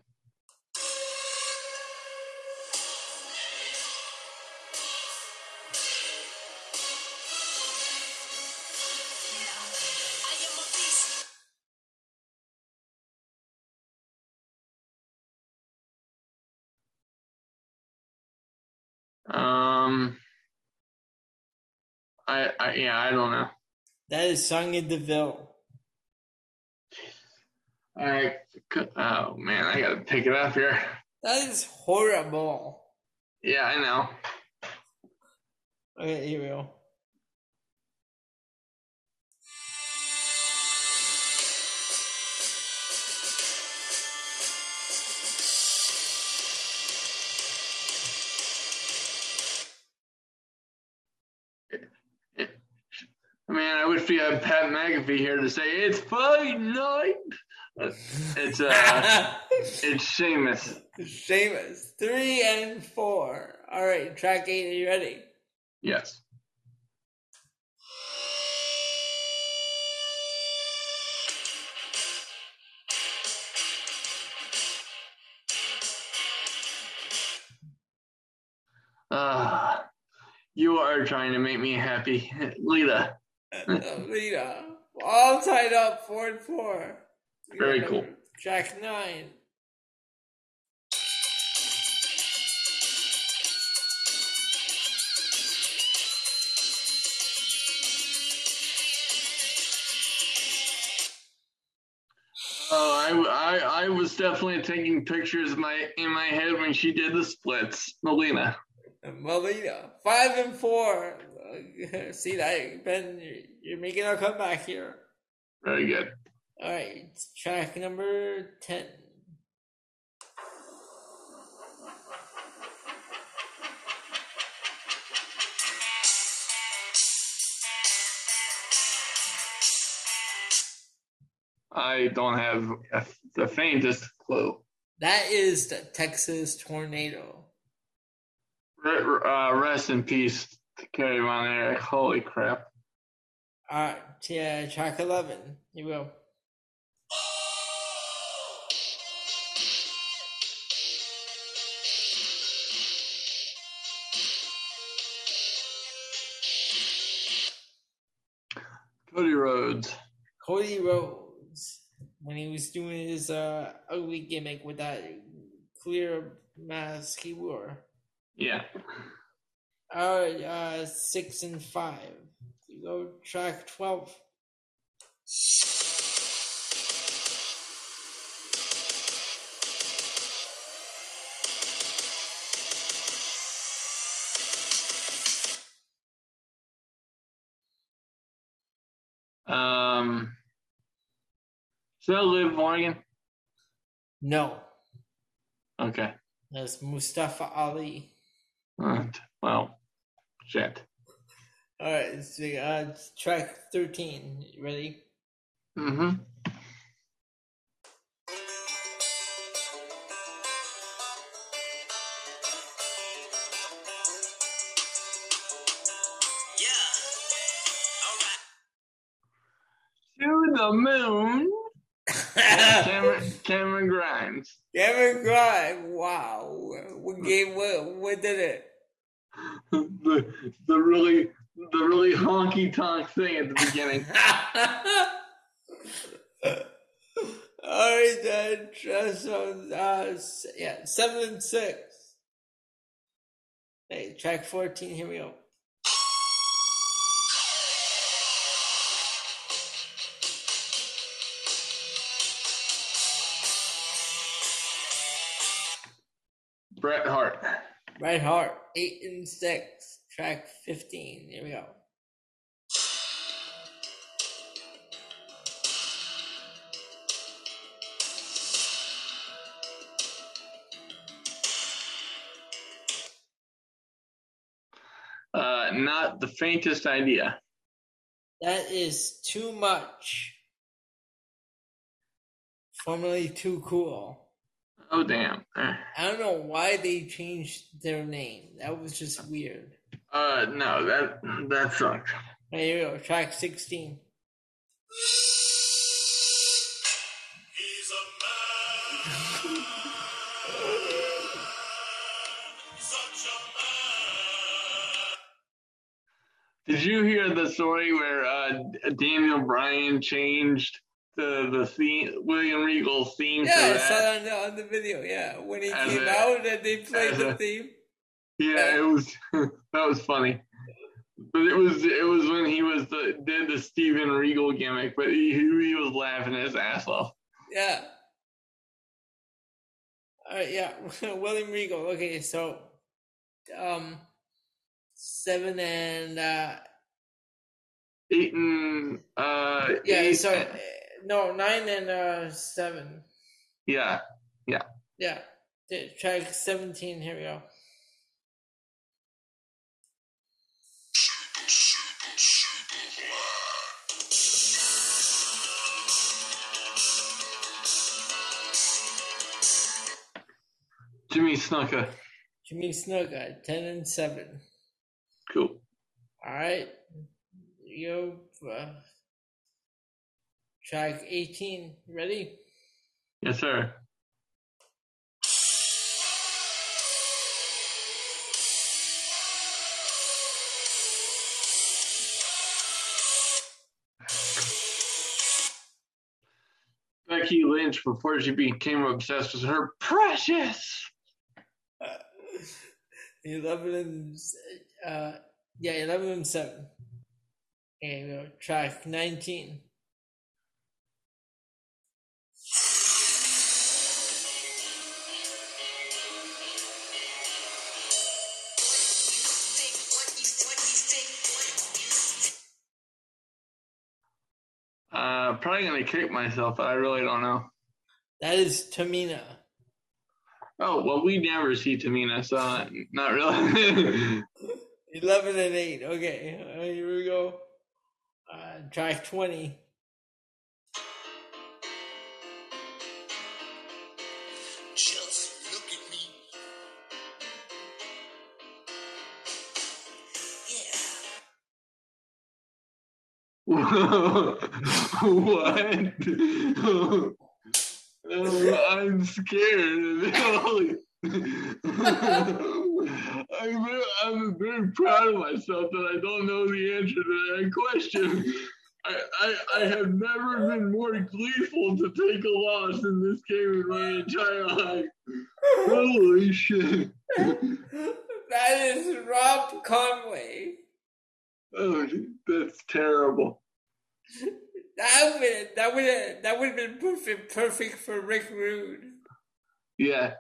I, I yeah I don't know. That is Sonya Deville. I oh man I gotta pick it up here. That is horrible. Yeah I know. Okay, here we go. Man, I wish we had Pat McAfee here to say it's fight night. It's uh, it's Sheamus. Sheamus. Three and four. All right, track eight. Are you ready? Yes. Ah, you are trying to make me happy, Lita. Lita. Hmm. Uh, all tied up, four and four. We Very cool. Track nine. Oh, I, I, I was definitely taking pictures in my in my head when she did the splits, Melina. Melina. Five and four. Uh, See that, Ben? You're, you're making a comeback here. Very good. All right, track number 10. I don't have the faintest clue. That is the Texas Tornado. Uh, rest in peace, to Kerry Von Erich. Holy crap! Right, yeah, track 11. Here we go. Cody Rhodes. Cody Rhodes, when he was doing his uh, ugly gimmick with that clear mask he wore. Yeah. All right, uh, six and five. You go track 12. Um. Is that Liv Morgan? No, Okay. that's Mustafa Ali. Uh, well, shit. All right, so, uh, track 13. You ready? Mm-hmm. Yeah. All right. To the moon. Cameron, Cameron Grimes. Cameron Grimes. Wow. What game? What, what did it? the the really the really honky tonk thing at the beginning. All right, then. uh, So, uh, s- yeah, seven and six. Hey, track 14. Here we go. Bret Hart. Bret Hart, eight and six. Track 15. Here we go. Uh, not the faintest idea. That is too much. Formerly too cool. Oh damn. Eh. I don't know why they changed their name. That was just weird. Uh, no, that that sucks. Right, here we go. Track 16. He's a man. Such a man. Did you hear the story where uh, Daniel Bryan changed the the theme, William Regal theme Yeah, I saw that on the, on the video. Yeah, when he As came a- out and they played the a- theme. Yeah, it was that was funny. But it was it was when he was the did the Steven Regal gimmick, but he he was laughing his ass off. Yeah. All right, yeah, William Regal. Okay, so, um, seven and uh, Eight and uh yeah, eight, sorry, uh, no, nine and uh, seven. yeah. Yeah, yeah. track seventeen. Here we go. Jimmy Snuka. Jimmy Snuka, ten and seven. Cool. All right. You. Uh, track 18. Ready? Yes, sir. Becky Lynch before she became obsessed with her precious. 11 and uh yeah 11 and 7 okay track 19 Uh, probably gonna kick myself, but I really don't know. that is tamina Oh well, we never see Tamina, so not really. 11 and 8 okay here we go uh track 20 what? I'm scared. I'm, very, I'm very proud of myself that I don't know the answer to that question. I, I, I have never been more gleeful to take a loss in this game in my entire life. Holy shit. that is rob conway Oh, that's terrible. that would that would that would have been perfect perfect for rick rude Yeah.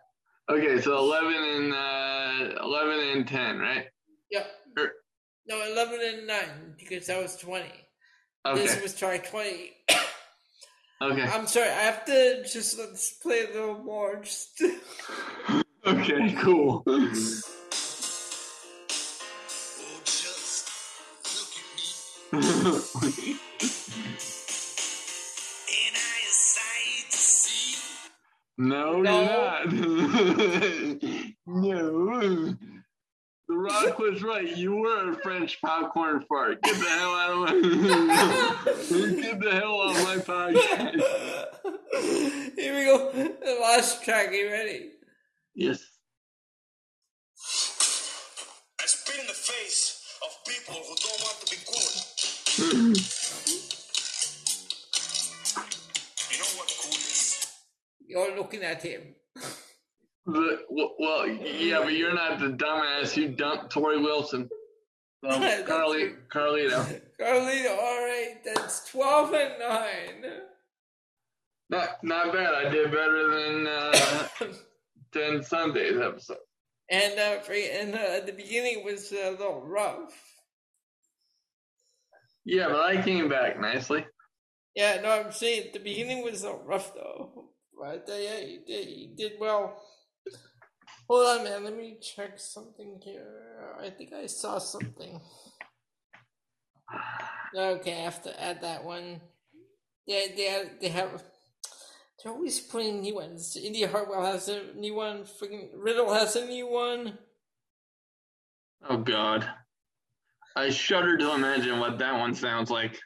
Okay, so 11 and uh, 11 and 10, right? yeah Er- no 11 and 9 because that was 20 Okay. this was try 20 Okay. I'm sorry, I have to just let's play a little more. Just Okay, cool. no, No. you're not. no. The Rock was right. You were a French popcorn fart. Get the hell out of my Get the hell out of my podcast. Here we go. The last track. You ready? Yes. I spit in the face of people who don't want to be good. You know what cool is? You're looking at him. The, well, well, yeah, but you're not the dumbass who dumped Torrie Wilson. So, Carly, true. Carlito. Carlito, all right. That's 12 and 9. Not, not bad. I did better than uh, than Sunday's episode. and uh, for- and uh, the beginning was a little rough. Yeah, but I came back nicely. Yeah, no, I'm saying the beginning was a rough though. But uh, yeah, you did, you did well. Hold on, man. Let me check something here. I think I saw something. Okay, I have to add that one. Yeah, they have, they have. They're always putting new ones. Indi Hartwell has a new one. Freaking Riddle has a new one. Oh God, I shudder to imagine what that one sounds like.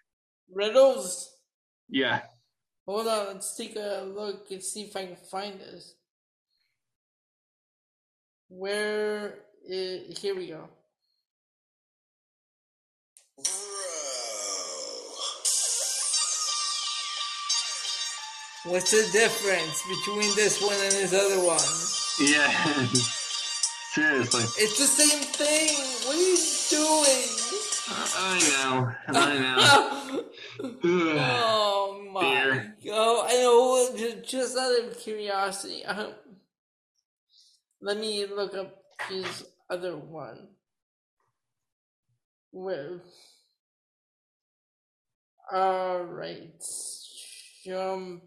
Riddles. Yeah, Hold on, let's take a look and see if I can find this. Where is, here we go. What's the difference between this one and this other one? yeah. Seriously, It's the same thing. What are you doing? I know, I know. oh my Dear. god! I know. ju- Just out of curiosity, um, let me look up his other one. Where? All right. Um.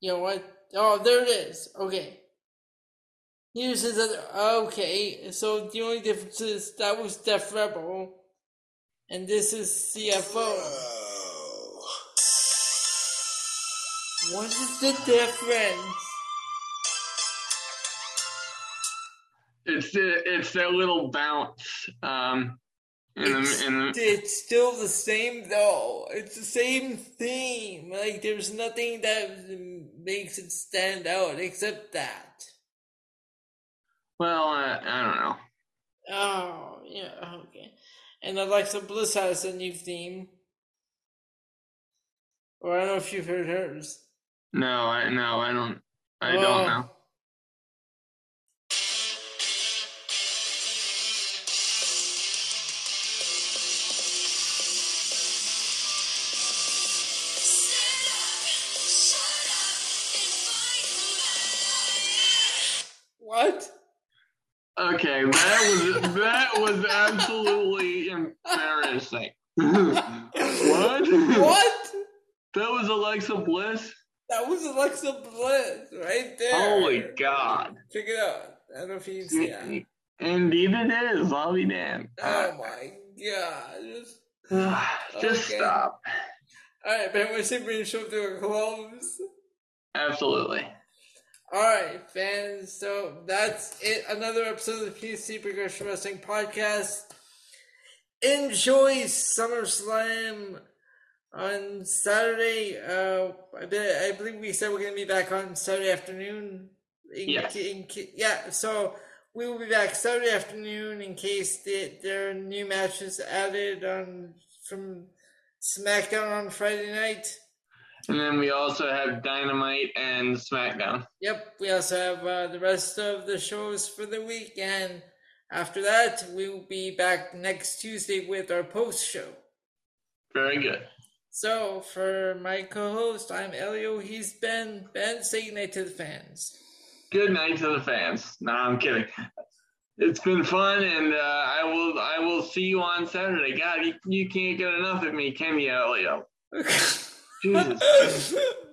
You know what? Oh, there it is. Okay. Here's his other. Okay, so the only difference is that was Def Rebel, and this is CFO. What is the difference? It's the, it's that little bounce. Um, in It's, the, in the, it's still the same though. It's the same theme. Like there's nothing that makes it stand out except that. Well, I, I don't know. Oh yeah, okay. And Alexa Bliss has a new theme. Or I don't know if you've heard hers. No, I no, I don't. I Oh. don't know. Okay, that was that was absolutely embarrassing. what? What? That was Alexa Bliss. That was Alexa Bliss right there. Holy God! Check it out. I don't know if you can see that. Indeed, it is. I'll be damned. Oh my god. Just Okay. stop. Alright, but we're simply show to a close. Absolutely. Alright, fans, so that's it. Another episode of the PC Progression Wrestling Podcast. Enjoy SummerSlam on Saturday. Uh, I, be, I believe we said we're going to be back on Saturday afternoon. In, Yes. in, yeah, so we will be back Saturday afternoon in case the, there are new matches added on from SmackDown on Friday night. And then we also have Dynamite and SmackDown. Yep, we also have uh, the rest of the shows for the week, and after that, we will be back next Tuesday with our post show. Very good. So, for my co host, I'm Elio. He's Ben. Ben, say goodnight to the fans. Good night to the fans. No, I'm kidding. It's been fun, and uh, I will I will see you on Saturday. God, you, you can't get enough of me, can you, Elio? Jesus.